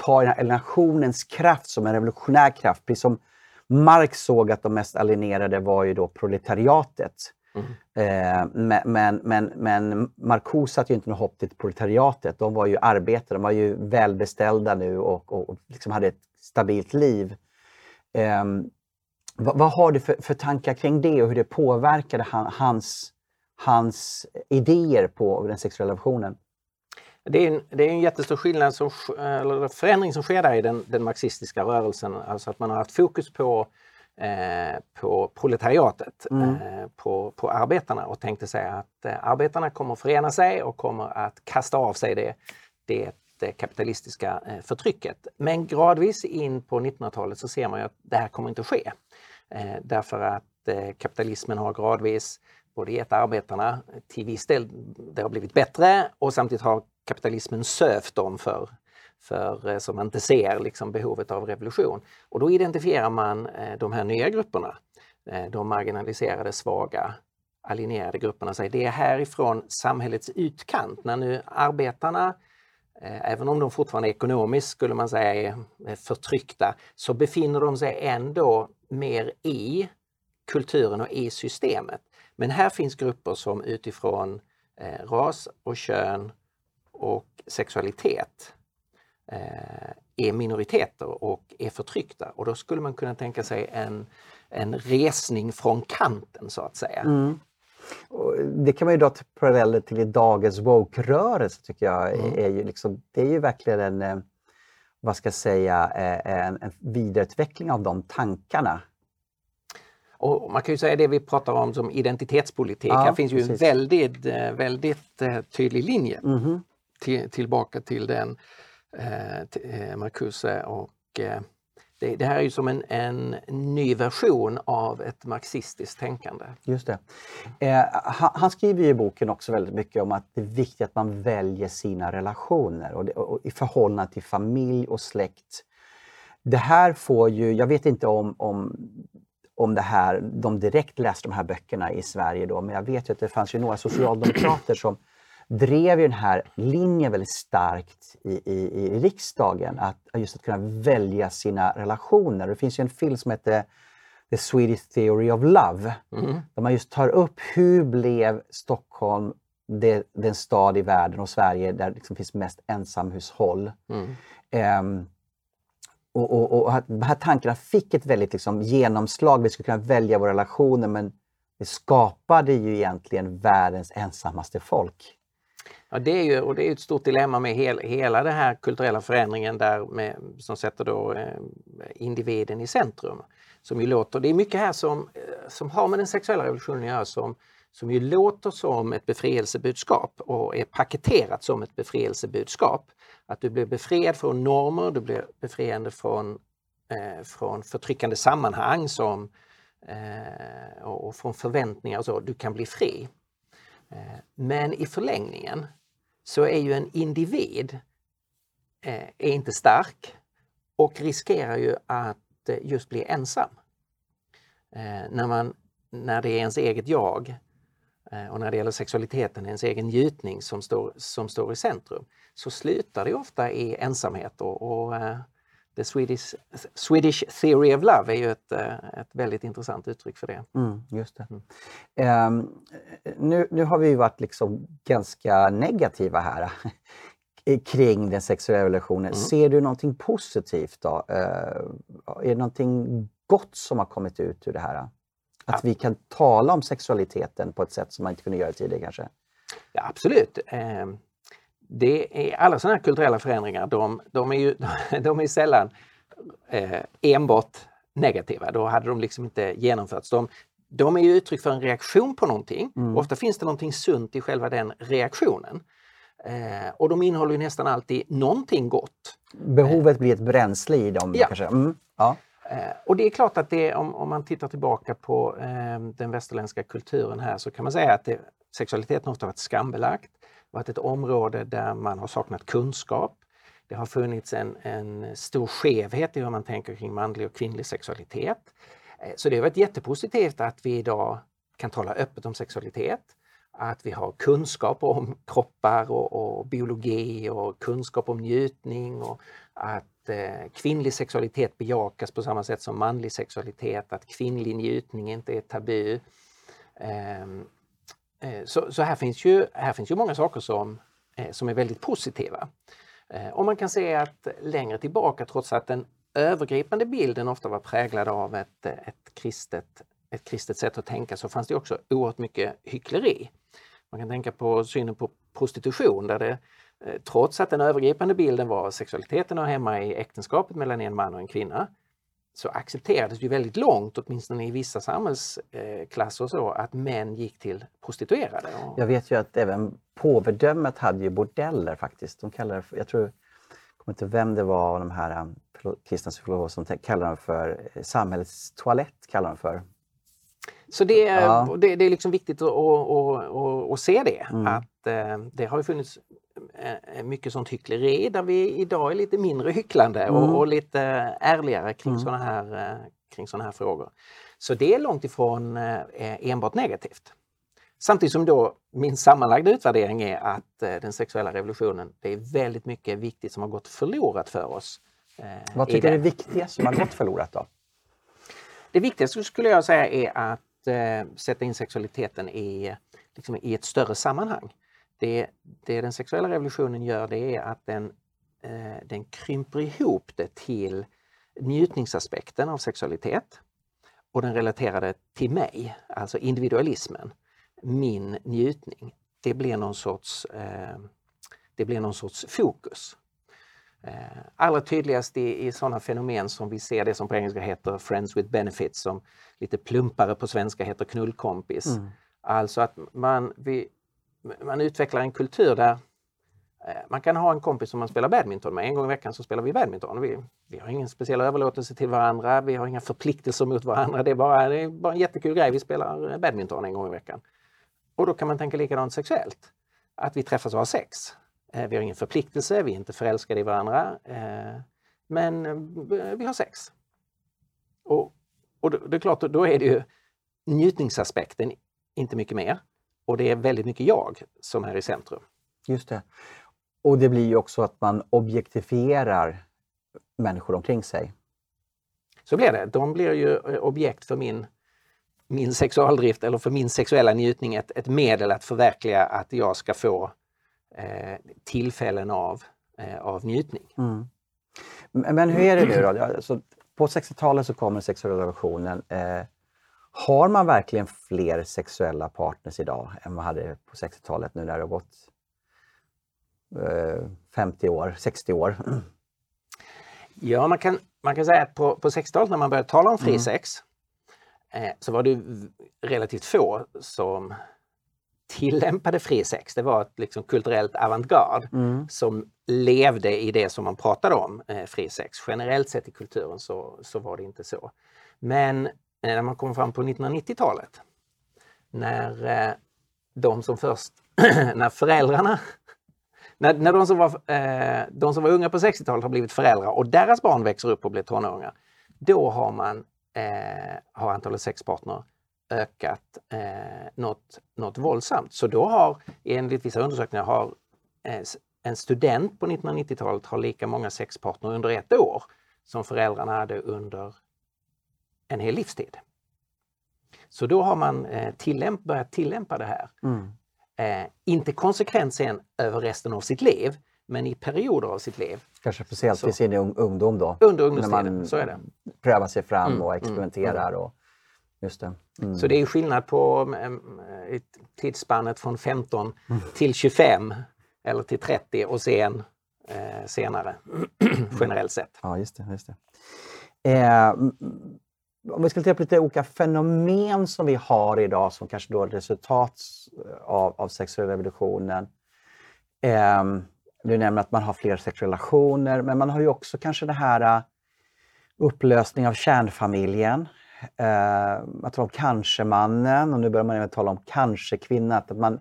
tar den här alienationens kraft som en revolutionär kraft. Precis som Marx såg att de mest alienerade var ju då proletariatet. Mm. men, men, men Marcuse satte ju inte något hopp till proletariatet. De var ju arbetare, de var ju välbeställda nu och, och, och liksom hade ett stabilt liv. Eh, vad, vad, har du för, för, tankar kring det och hur det påverkade han, hans, hans idéer på den sexuella revolutionen? Det är, en, det är en jättestor skillnad som, eller förändring som sker där i den, den marxistiska rörelsen. Alltså att man har haft fokus på Eh, på proletariatet, mm. eh, på, på arbetarna och tänkte sig att eh, arbetarna kommer förena sig och kommer att kasta av sig det, det, det kapitalistiska eh, förtrycket. Men gradvis in på 1900-talet så ser man att det här kommer inte ske. Eh, därför att eh, kapitalismen har gradvis både gett arbetarna till viss del, det har blivit bättre och samtidigt har kapitalismen sövt dem för för, eh, som inte ser liksom behovet av revolution. Och då identifierar man eh, de här nya grupperna, eh, de marginaliserade, svaga, alienerade grupperna. Säger det är härifrån samhällets utkant, när nu arbetarna Även om de fortfarande ekonomiskt skulle man säga är förtryckta, så befinner de sig ändå mer i kulturen och i systemet. Men här finns grupper som utifrån ras och kön och sexualitet Eh, är minoriteter och är förtryckta. Och då skulle man kunna tänka sig en, en resning från kanten så att säga. Mm. det kan man ju dra till paralleller till dagens woke-rörelse tycker jag. Mm. Är ju liksom, det är ju verkligen en, eh, vad ska jag säga, eh, en, en vidareutveckling av de tankarna. Och man kan ju säga det vi pratar om som identitetspolitik. Ja, Här finns ju precis. en väldigt, väldigt tydlig linje mm till, tillbaka till den eh, eh Marcuse och eh, det, det, här är ju som en, en, ny version av ett marxistiskt tänkande. Just det. Eh, han, han, skriver i boken också väldigt mycket om att det är viktigt att man väljer sina relationer och, det, och i förhållande till familj och släkt. Det här får ju, jag vet inte om, om om det här, de direkt läste de här böckerna i Sverige då, men jag vet ju att det fanns ju några socialdemokrater som drev ju den här linjen väldigt starkt i, i, i riksdagen. Att just att kunna välja sina relationer. Det finns ju en film som heter The Swedish Theory of Love. Mm. Där man just tar upp hur blev Stockholm det, den stad i världen och Sverige där det liksom finns mest ensamhushåll. Mm. Um, och, och, och, de här tankarna fick ett väldigt liksom, genomslag. Vi skulle kunna välja våra relationer men det skapade ju egentligen världens ensammaste folk. Ja, det är ju och det är ett stort dilemma med hel, hela den här kulturella förändringen där med, som sätter då eh, individen i centrum. Som ju låter, det är mycket här som, eh, som har med den sexuella revolutionen att göra som, som ju låter som ett befrielsebudskap och är paketerat som ett befrielsebudskap. Att du blir befriad från normer, du blir befriande från, eh, från förtryckande sammanhang som, eh, och från förväntningar och så. Du kan bli fri. Eh, men i förlängningen så är ju en individ eh, är inte stark och riskerar ju att eh, just bli ensam. När, man, när det är ens eget jag och när det gäller sexualiteten, ens egen njutning som står, som står i centrum, så slutar det ofta i ensamhet och, och The Swedish, Swedish Theory of Love är ju ett, eh, ett väldigt intressant uttryck för det. Mm, just det. Mm. Um, nu, nu har vi varit liksom ganska negativa här. kring den sexuella revolutionen. Mm. Ser du någonting positivt då? Eh, är det någonting gott som har kommit ut ur det här? Att ja. vi kan tala om sexualiteten på ett sätt som man inte kunde göra tidigare kanske? Ja, absolut. Ehm, det är, alla sådana här kulturella förändringar, de, de är ju *laughs* de är sällan eh, enbart negativa. Då hade de liksom inte genomförts. De, de är ju uttryck för en reaktion på någonting. Mm. Ofta finns det någonting sunt i själva den reaktionen. Eh, och de innehåller nästan alltid någonting gott. Behovet eh, blir ett bränsle i dem? Ja. Kanske. Mm. ja. Eh, och det är klart att det, om, om man tittar tillbaka på eh, den västerländska kulturen här så kan man säga att det, sexualiteten ofta varit skambelagt, varit ett område där man har saknat kunskap. Det har funnits en, en stor skevhet i hur man tänker kring manlig och kvinnlig sexualitet. Eh, så det har varit jättepositivt att vi idag kan tala öppet om sexualitet att vi har kunskap om kroppar och, och biologi och kunskap om njutning och att eh, kvinnlig sexualitet bejakas på samma sätt som manlig sexualitet, att kvinnlig njutning inte är tabu. Eh, Eh, så, så här, finns ju, här finns ju många saker som, eh, som är väldigt positiva. Eh, och man kan se att längre tillbaka, trots att den övergripande bilden ofta var präglad av ett, ett kristet ett kristet sätt att tänka så fanns det också oerhört mycket hyckleri. Man kan tänka på synen på prostitution där det trots att den övergripande bilden var sexualiteten hör hemma i äktenskapet mellan en man och en kvinna så accepterades ju väldigt långt, åtminstone i vissa samhällsklasser så, att män gick till prostituerade. Jag vet ju att även påvedömet hade ju bordeller faktiskt. De kallar det, jag tror, jag kommer inte vem det var av de här eh, kristna psykologer som kallar dem för eh, samhällets toalett. Kallar de för. Så det, ja. det, det, är liksom viktigt att, att, att, att se det. Mm. Att eh, det har funnits mycket sånt hyckleri där vi idag är lite mindre hycklande mm. och, och, lite ärligare kring mm. sådana här, eh, kring såna här frågor. Så det är långt ifrån enbart negativt. Samtidigt som då min sammanlagda utvärdering är att den sexuella revolutionen, det är väldigt mycket viktigt som har gått förlorat för oss. Vad tycker du är viktigast som har gått förlorat då? Det viktigaste skulle jag säga är att eh, sätta in sexualiteten i, liksom, i ett större sammanhang. Det, det den sexuella revolutionen gör det är att den, eh, den krymper ihop det till njutningsaspekten av sexualitet och den relaterar det till mig, alltså individualismen, min njutning. Det blir någon sorts, eh, det blir någon sorts fokus. Eh, allra tydligast i, i sådana fenomen som vi ser det som på engelska heter Friends with benefits, som lite plumpare på svenska heter knullkompis. Mm. Alltså att man, vi, man utvecklar en kultur där eh, man kan ha en kompis som man spelar badminton med. En gång i veckan så spelar vi badminton. Vi, vi har ingen speciell överlåtelse till varandra, vi har inga förpliktelser mot varandra. Det är, bara, det är bara en jättekul grej. Vi spelar eh, badminton en gång i veckan. Och då kan man tänka likadant sexuellt. Att vi träffas och har sex. Eh, vi har ingen förpliktelse, vi är inte förälskade i varandra. Men vi har sex. Och, och det är klart, då är det ju njutningsaspekten, inte mycket mer. Och det är väldigt mycket jag som är i centrum. Just det. Och det blir ju också att man objektifierar människor omkring sig. Så blir det. De blir ju objekt för min, min sexualdrift eller för min sexuella njutning, ett, ett medel att förverkliga att jag ska få eh, tillfällen av, eh, av njutning. Mm. Men hur är det nu då? Alltså, på 60-talet så kommer sexuella revolutionen. Eh, har man verkligen fler sexuella partners idag än man hade på 60-talet nu när det har gått eh, 50 år, 60 år? Ja, man kan, man kan säga att på, på 60-talet när man började tala om fri mm. sex eh, så var det relativt få som tillämpade fri sex. Det var ett liksom kulturellt avantgarde mm. som levde i det som man pratade om, eh, fri sex. Generellt sett i kulturen så, så var det inte så. Men eh, Eh, när man kom fram på 1990-talet, när eh, de som först, *clears throat* när föräldrarna *laughs* när, när de, som var, eh, de som var unga på 60-talet har blivit föräldrar och deras barn växer upp och blir tonåringar, då har man har antalet sexpartner ökat eh, något, något våldsamt. Så då har enligt vissa undersökningar har en student på 1990-talet har lika många sexpartner under ett år som föräldrarna hade under en hel livstid. Så då har man eh, tillämp börjat tillämpa det här. Mm. Eh, inte konsekvent sen över resten av sitt liv, men i perioder av sitt liv. Kanske speciellt i sin ungdom då? Under ungdomstiden, så är det. prövar sig fram mm, och mm, experimenterar. Mm, och, just det. Mm. Så det är skillnad på um, tidsspannet från 15 mm. till 25 eller till 30 och sen eh, senare, *clears throat* generellt sett. Ja, just det. Just det. Eh, om vi ska titta på lite olika fenomen som vi har idag som kanske då är resultat av, av sexuella revolutionen. Eh, du nämner att man har fler sexuella relationer, men man har ju också kanske det här uh, upplösning av kärnfamiljen. Eh, man talar om kanske-mannen och nu börjar man även tala om kanske-kvinnan. Att man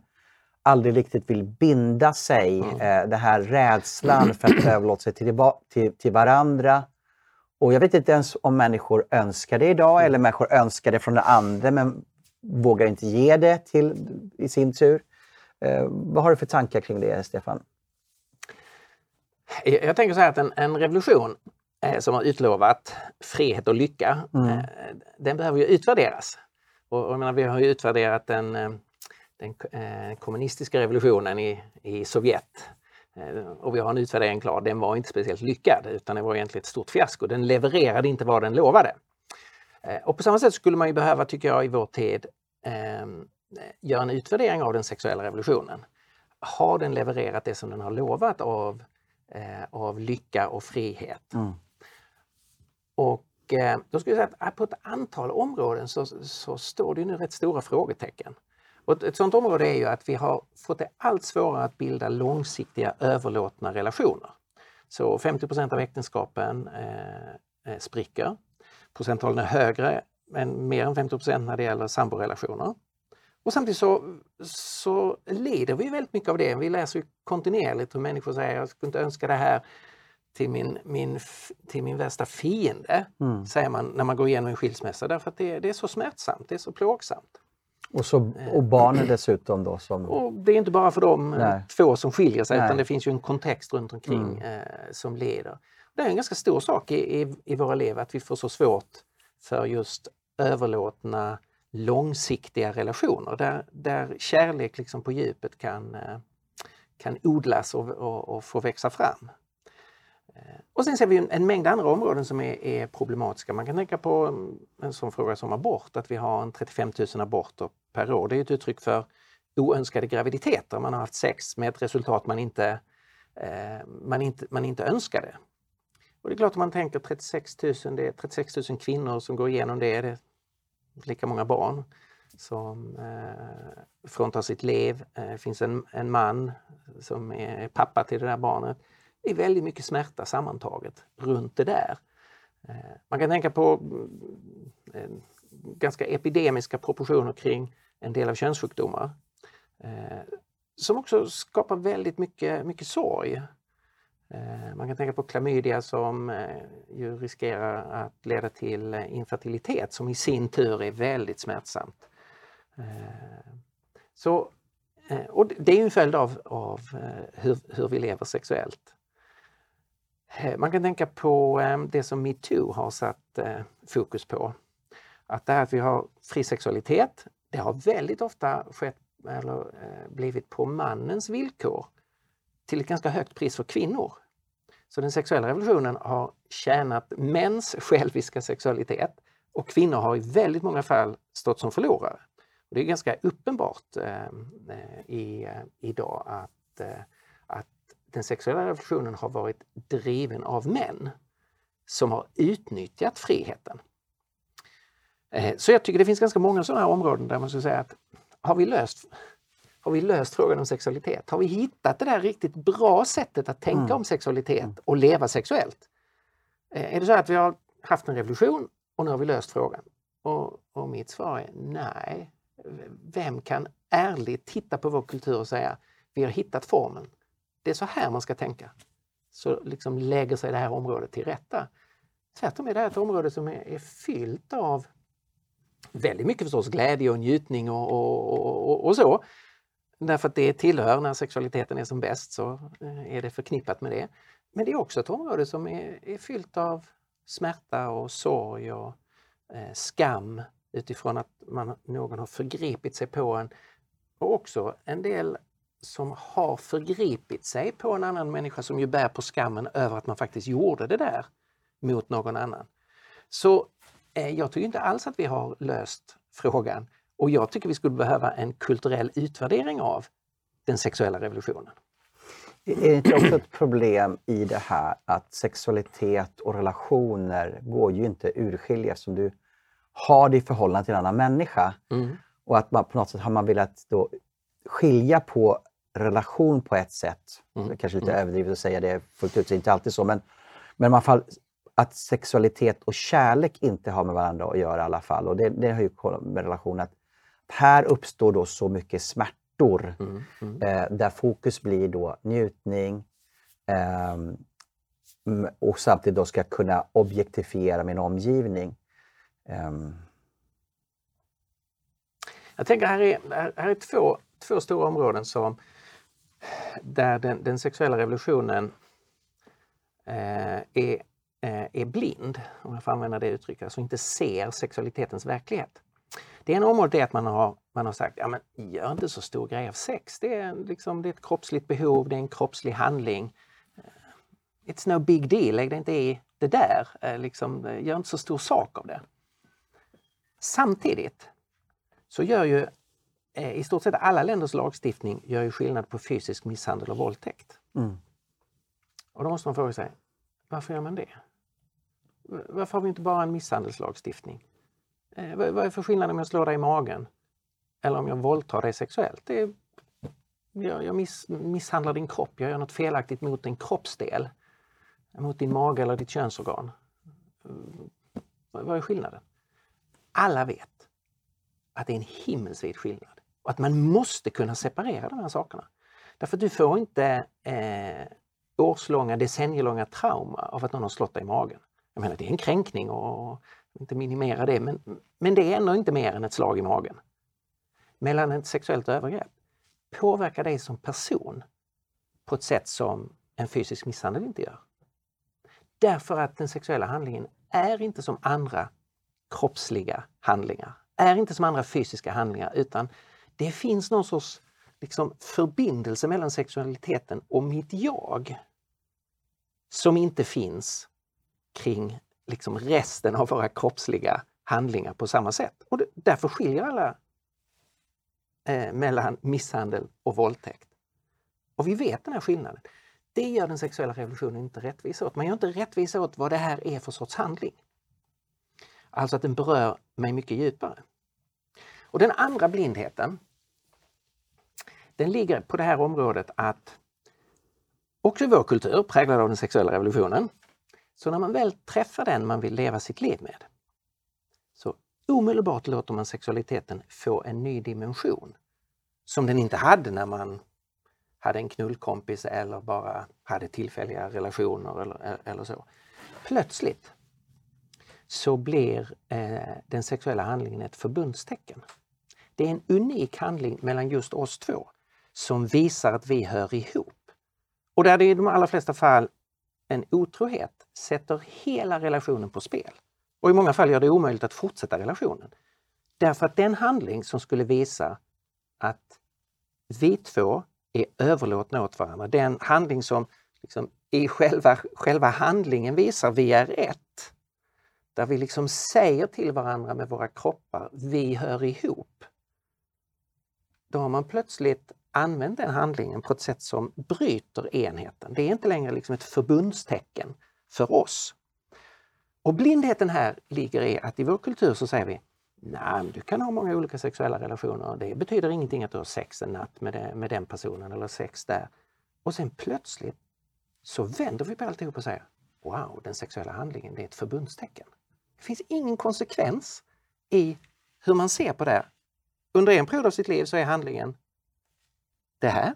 aldrig riktigt vill binda sig. Mm. Eh, det här rädslan för att överlåta sig till, till, till varandra. Och jag vet inte ens om människor önskar det idag eller människor önskar det från den andra men vågar inte ge det till i sin tur. Eh, vad har du för tankar kring det, Stefan? Jag tänker så här att en, en revolution eh, som har utlovat frihet och lycka, mm. eh, den behöver ju utvärderas. Och, och menar, vi har ju utvärderat den, eh, den eh, kommunistiska revolutionen i, i Sovjet och vi har en utvärdering klar, den var inte speciellt lyckad utan det var egentligen ett stort fiasko. Den levererade inte vad den lovade. Eh, och på samma sätt skulle man ju behöva, tycker jag, i vår tid eh, göra en utvärdering av den sexuella revolutionen. Har den levererat det som den har lovat av, eh, av lycka och frihet? Mm. Och eh, då skulle jag säga att på ett antal områden så, så står det nu rätt stora frågetecken. Och ett sådant område är ju att vi har fått det allt svårare att bilda långsiktiga överlåtna relationer. Så 50% av äktenskapen eh, eh, spricker. Procenttalen är högre, men mer än 50% när det gäller samborelationer. Och samtidigt så, så lider vi väldigt mycket av det. Vi läser kontinuerligt hur människor säger jag skulle inte önska det här till min, min, till min värsta fiende, mm. säger man när man går igenom en skilsmässa, därför att det, det är så smärtsamt, det är så plågsamt. Och, så, och barnen dessutom då? Som... Och det är inte bara för de Nej. två som skiljer sig Nej. utan det finns ju en kontext runt omkring mm. eh, som leder. Det är en ganska stor sak i, i, i, våra liv att vi får så svårt för just överlåtna långsiktiga relationer där, där kärlek liksom på djupet kan, eh, kan odlas och, och, och få växa fram. Och sen ser vi en, mängd andra områden som är, är, problematiska. Man kan tänka på mm, en sån fråga som abort, att vi har en 35 000 aborter per år. Det är ett uttryck för oönskade graviditeter. Man har haft sex med ett resultat man inte, eh, man inte, man inte önskade. Och det är klart om man tänker 36 000, det är 36 000 kvinnor som går igenom det, det är lika många barn som eh, fråntar sitt liv. Eh, det finns en, en man som är pappa till det där barnet det är väldigt mycket smärta sammantaget runt det där. Eh, man kan tänka på eh, eh, ganska epidemiska proportioner kring en del av könssjukdomar som också skapar väldigt mycket, mycket sorg. Man kan tänka på klamydia som ju riskerar att leda till infertilitet som i sin tur är väldigt smärtsamt. Så, och det är en följd av, av hur, hur vi lever sexuellt. Eh, man kan tänka på ehm, det som metoo har satt eh, fokus på. Att det här att vi har fri sexualitet, det har väldigt ofta skett eller eh, blivit på mannens villkor till ett ganska högt pris för kvinnor. Så den sexuella revolutionen har tjänat mäns själviska sexualitet och kvinnor har i väldigt många fall stått som förlorare. Och det är ganska uppenbart ehm, eh, i, idag att, eh, att den sexuella revolutionen har varit driven av män som har utnyttjat friheten. Eh, så jag tycker det finns ganska många sådana här områden där man skulle säga att har vi löst har vi löst frågan om sexualitet? Har vi hittat det där riktigt bra sättet att tänka mm. om sexualitet och leva sexuellt? Eh, är det så att vi har haft en revolution och nu har vi löst frågan? Och, och mitt svar är nej. Vem kan ärligt titta på vår kultur och säga vi har hittat formeln, det är så här man ska tänka. Så liksom lägger sig det här området till rätta. Tvärtom är det här ett område som är, är fyllt av väldigt mycket förstås glädje och njutning och, och, och, och, så. Därför att det tillhör, när sexualiteten är som bäst så eh, är det förknippat med det. Men det är också ett område som är, är fyllt av smärta och sorg och eh, skam utifrån att man, någon har förgripit sig på en. Och också en del som har förgripit sig på en annan människa som ju bär på skammen över att man faktiskt gjorde det där mot någon annan. Så eh, jag tycker inte alls att vi har löst frågan och jag tycker vi skulle behöva en kulturell utvärdering av den sexuella revolutionen. Är det inte också ett problem i det här att sexualitet och relationer går ju inte urskilja som du har det i förhållande till en annan människa. Mm. Och att man på något sätt har man velat då skilja på relation på ett sätt. Mm. Det är kanske lite mm. överdrivet att säga det fullt ut, det är inte alltid så. Men, men i alla fall att sexualitet och kärlek inte har med varandra att göra i alla fall. Och det, det har ju med relation att här uppstår då så mycket smärtor mm. Mm. Eh, där fokus blir då njutning eh, och samtidigt då ska kunna objektifiera min omgivning. Eh. Jag tänker här är, här är två, två stora områden som där den, den sexuella revolutionen eh, är, eh, är blind, om jag får använda det uttrycket, alltså inte ser sexualitetens verklighet. Det ena området är att man har, man har sagt, ja men gör inte så stor grej av sex. Det är, liksom, det är ett kroppsligt behov, det är en kroppslig handling. Eh, it's no big deal, lägg dig inte i det där. Eh, liksom, gör inte så stor sak av det. Samtidigt så gör ju i stort sett alla länders lagstiftning gör ju skillnad på fysisk misshandel och våldtäkt. Mm. Och då måste man fråga sig, varför gör man det? Varför har vi inte bara en misshandelslagstiftning? Eh, vad är för skillnad om jag slår dig i magen? Eller om jag våldtar dig sexuellt? Det är, jag jag miss, misshandlar din kropp, jag gör något felaktigt mot en kroppsdel. Mot din mage eller ditt könsorgan. Vad är skillnaden? Alla vet att det är en himmelsvid skillnad och att man måste kunna separera de här sakerna. Därför att du får inte eh, årslånga, decennielånga trauma av att någon har slått dig i magen. Jag menar, det är en kränkning och inte minimera det, men, men det är ändå inte mer än ett slag i magen. Mellan ett sexuellt övergrepp påverkar dig som person på ett sätt som en fysisk misshandel inte gör. Därför att den sexuella handlingen är inte som andra kroppsliga handlingar, är inte som andra fysiska handlingar, utan det finns någon sorts liksom, förbindelse mellan sexualiteten och mitt jag som inte finns kring liksom resten av våra kroppsliga handlingar på samma sätt. Och det, därför skiljer alla eh, mellan misshandel och våldtäkt. Och vi vet den här skillnaden. Det gör den sexuella revolutionen inte rättvisa åt. Man gör inte rättvisa åt vad det här är för sorts handling. Alltså att den berör mig mycket djupare. Och den andra blindheten, den ligger på det här området att också i vår kultur, präglad av den sexuella revolutionen, så när man väl träffar den man vill leva sitt liv med, så omedelbart låter man sexualiteten få en ny dimension som den inte hade när man hade en knullkompis eller bara hade tillfälliga relationer eller, eller så. Plötsligt så blir eh, den sexuella handlingen ett förbundstecken. Det är en unik handling mellan just oss två som visar att vi hör ihop. Och där det i de allra flesta fall en otrohet sätter hela relationen på spel och i många fall gör det omöjligt att fortsätta relationen. Därför att den handling som skulle visa att vi två är överlåtna åt varandra, den handling som liksom i själva, själva handlingen visar vi är ett. Där vi liksom säger till varandra med våra kroppar, vi hör ihop. Då har man plötsligt använt den handlingen på ett sätt som bryter enheten. Det är inte längre liksom ett förbundstecken för oss. Och blindheten här ligger i att i vår kultur så säger vi Nej, du kan ha många olika sexuella relationer. Det betyder ingenting att du har sex en natt med, det, med den personen eller sex där. Och sen plötsligt så vänder vi på alltihop och säger Wow, den sexuella handlingen, det är ett förbundstecken. Det finns ingen konsekvens i hur man ser på det. Under en period av sitt liv så är handlingen det här.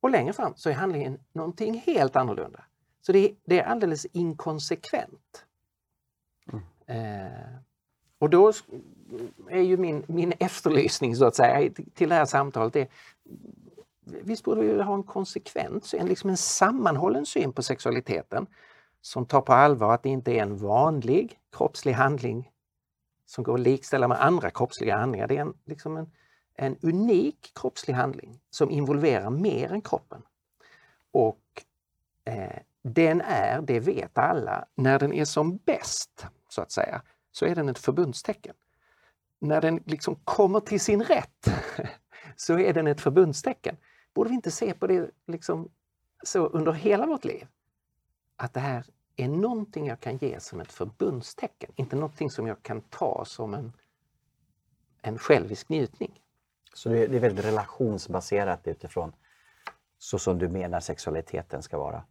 Och längre fram så är handlingen någonting helt annorlunda. Så det, det är alldeles inkonsekvent. Mm. Eh, och då är ju min, min efterlysning så att säga till det här samtalet är Visst borde vi ha en konsekvent en, liksom en sammanhållen syn på sexualiteten som tar på allvar att det inte är en vanlig kroppslig handling som går att likställa med andra kroppsliga handlingar. Det är en, liksom en, en unik kroppslig handling som involverar mer än kroppen. Och eh, den är, det vet alla, när den är som bäst, så att säga, så är den ett förbundstecken. När den liksom kommer till sin rätt *laughs* så är den ett förbundstecken. Borde vi inte se på det liksom så under hela vårt liv? Att det här är någonting jag kan ge som ett förbundstecken, inte någonting som jag kan ta som en, en självisk njutning. Så det är väldigt relationsbaserat utifrån så som du menar sexualiteten ska vara?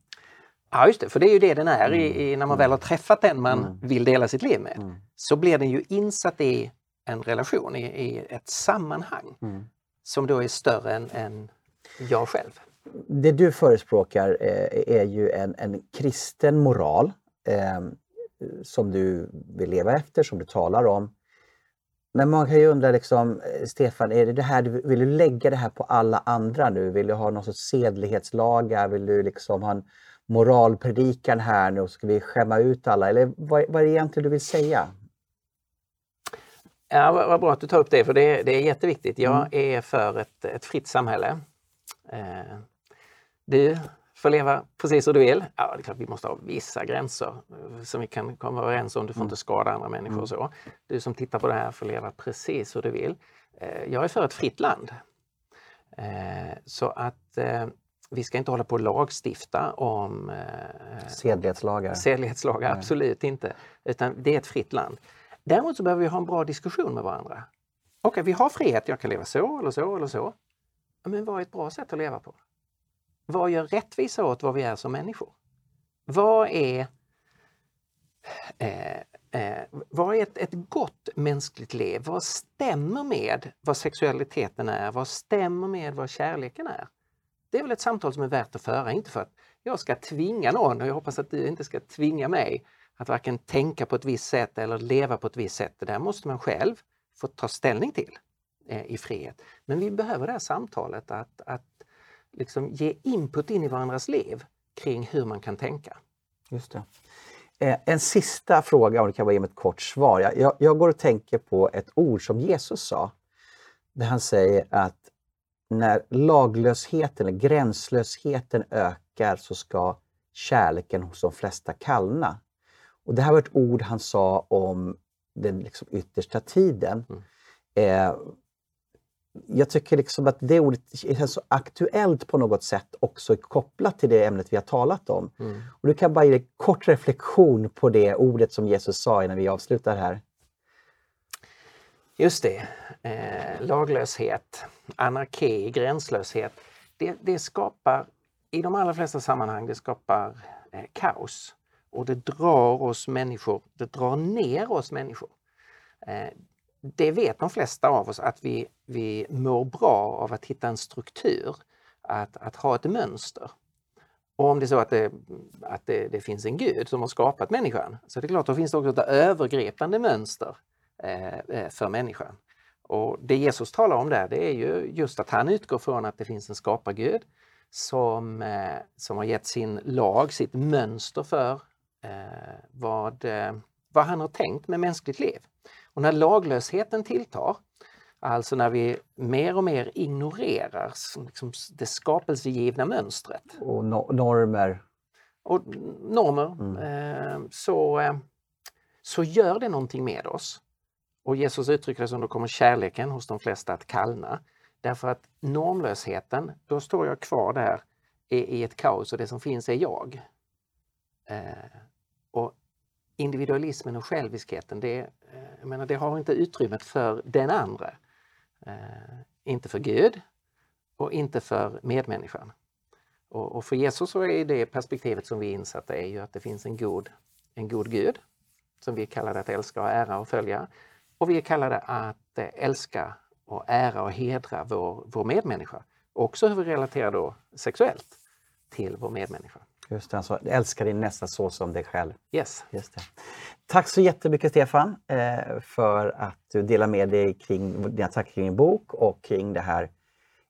Ja, just det, för det är ju det den är mm. i, i, när man väl har träffat den man mm. vill dela sitt liv med. Mm. Så blir den ju insatt i en relation, i, i ett sammanhang mm. som då är större än, än jag själv. Det du förespråkar eh, är ju en, en kristen moral eh, som du vill leva efter, som du talar om. Men man kan ju undra, liksom, eh, Stefan, är det det här, vill du lägga det här på alla andra nu? Vill du ha någon sorts sedlighetslagar? Vill du liksom ha en moralpredikan här nu och ska vi skämma ut alla? Eller vad, vad är det egentligen du vill säga? Ja, vad, bra att du tar upp det, för det, det är jätteviktigt. Jag mm. är för ett, ett fritt samhälle. Eh, du får leva precis hur du vill. Ja, det är klart vi måste ha vissa gränser som vi kan komma överens om. Du får mm. inte skada andra människor och mm. så. Du som tittar på det här får leva precis hur du vill. Eh, jag är för ett fritt land. Eh, så att eh, vi ska inte hålla på och lagstifta om eh, sedlighetslagar. Sedlighetslagar, absolut inte. Utan det är ett fritt land. Däremot så behöver vi ha en bra diskussion med varandra. Okej, vi har frihet, jag kan leva så eller så eller så. Men vad är ett bra sätt att leva på? Vad gör rättvisa åt vad vi är som människor? Vad är, eh, eh, vad är ett, ett gott mänskligt liv? Vad stämmer med vad sexualiteten är? Vad stämmer med vad kärleken är? Det är väl ett samtal som är värt att föra, inte för att jag ska tvinga någon och jag hoppas att du inte ska tvinga mig att varken tänka på ett visst sätt eller leva på ett visst sätt. Det där måste man själv få ta ställning till eh, i frihet. Men vi behöver det här samtalet att, att liksom ge input in i varandras liv kring hur man kan tänka. Just det. Eh, en sista fråga, om du kan bara ge mig ett kort svar. Jag, jag går och tänker på ett ord som Jesus sa. Där han säger att när laglösheten, eller gränslösheten ökar så ska kärleken hos de flesta kallna. Och det här var ett ord han sa om den liksom yttersta tiden. Mm. Eh, jag tycker liksom att det ordet är så aktuellt på något sätt också kopplat till det ämnet vi har talat om. Mm. Och du kan bara ge en kort reflektion på det ordet som Jesus sa innan vi avslutar här. Just det. Eh, laglöshet, anarki, gränslöshet. Det, det, skapar, i de allra flesta sammanhang, det skapar eh, kaos. Och det drar oss människor, det drar ner oss människor. Eh, det vet de flesta av oss att vi, vi mår bra av att hitta en struktur, att, att ha ett mönster. Och om det är så att, det, att det, det finns en gud som har skapat människan, så är det klart, då finns det också ett övergripande mönster eh, eh, för människan. Och det Jesus talar om där, det är ju just att han utgår från att det finns en skapargud som, eh, som har gett sin lag, sitt mönster för eh, vad, eh, vad han har tänkt med mänskligt liv. Och när laglösheten tilltar, alltså när vi mer och mer ignorerar liksom, det skapelsegivna mönstret. Och no normer. Och normer. Mm. Eh, så, eh, så gör det någonting med oss. Och Jesus uttrycker det som då kommer kärleken hos de flesta att kallna. Därför att normlösheten, då står jag kvar där i, i ett kaos och det som finns är jag. Eh, individualismen och själviskheten, det, eh, jag menar, det har inte utrymmet för den andra. Eh, inte för Gud och inte för medmänniskan. Och, och, för Jesus så är det perspektivet som vi är insatta är ju att det finns en god, en god Gud som vi är kallade att älska och ära och följa. Och vi är kallade att älska och ära och hedra vår, vår medmänniska. Också hur vi relaterar då sexuellt till vår medmänniska. Just det, alltså älska din nästa så som dig själv. Yes. Just det. Tack så jättemycket Stefan eh, för att du delar med dig kring dina tankar kring din bok och kring det här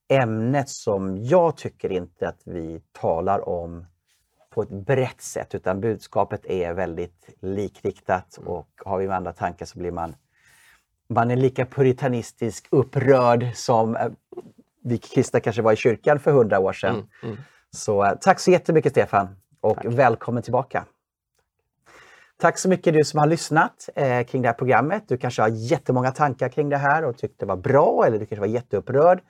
ämnet som jag tycker inte att vi talar om på ett brett sätt utan budskapet är väldigt likriktat och har vi med andra tankar så blir man man är lika puritanistisk, upprörd som eh, vi kristna kanske var i kyrkan för hundra år sedan. Mm, mm. Så eh, tack så jättemycket Stefan och Tack. välkommen tillbaka. Tack så mycket du som har lyssnat eh, kring det här programmet. Du kanske har jättemånga tankar kring det här och tyckte det var bra eller du kanske var jätteupprörd.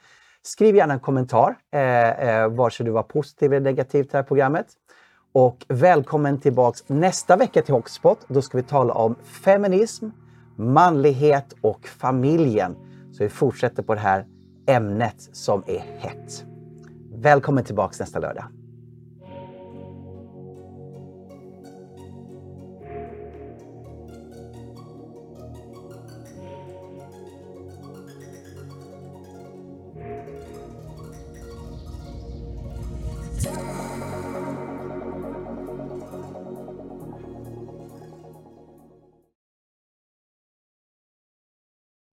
Skriv gärna en kommentar, eh, eh, vare sig du var positiv eller negativ till det här programmet. Och välkommen tillbaks nästa vecka till Hockspot. Då ska vi tala om feminism, manlighet och familjen. Så vi fortsätter på det här ämnet som är hett. Välkommen tillbaks nästa lördag.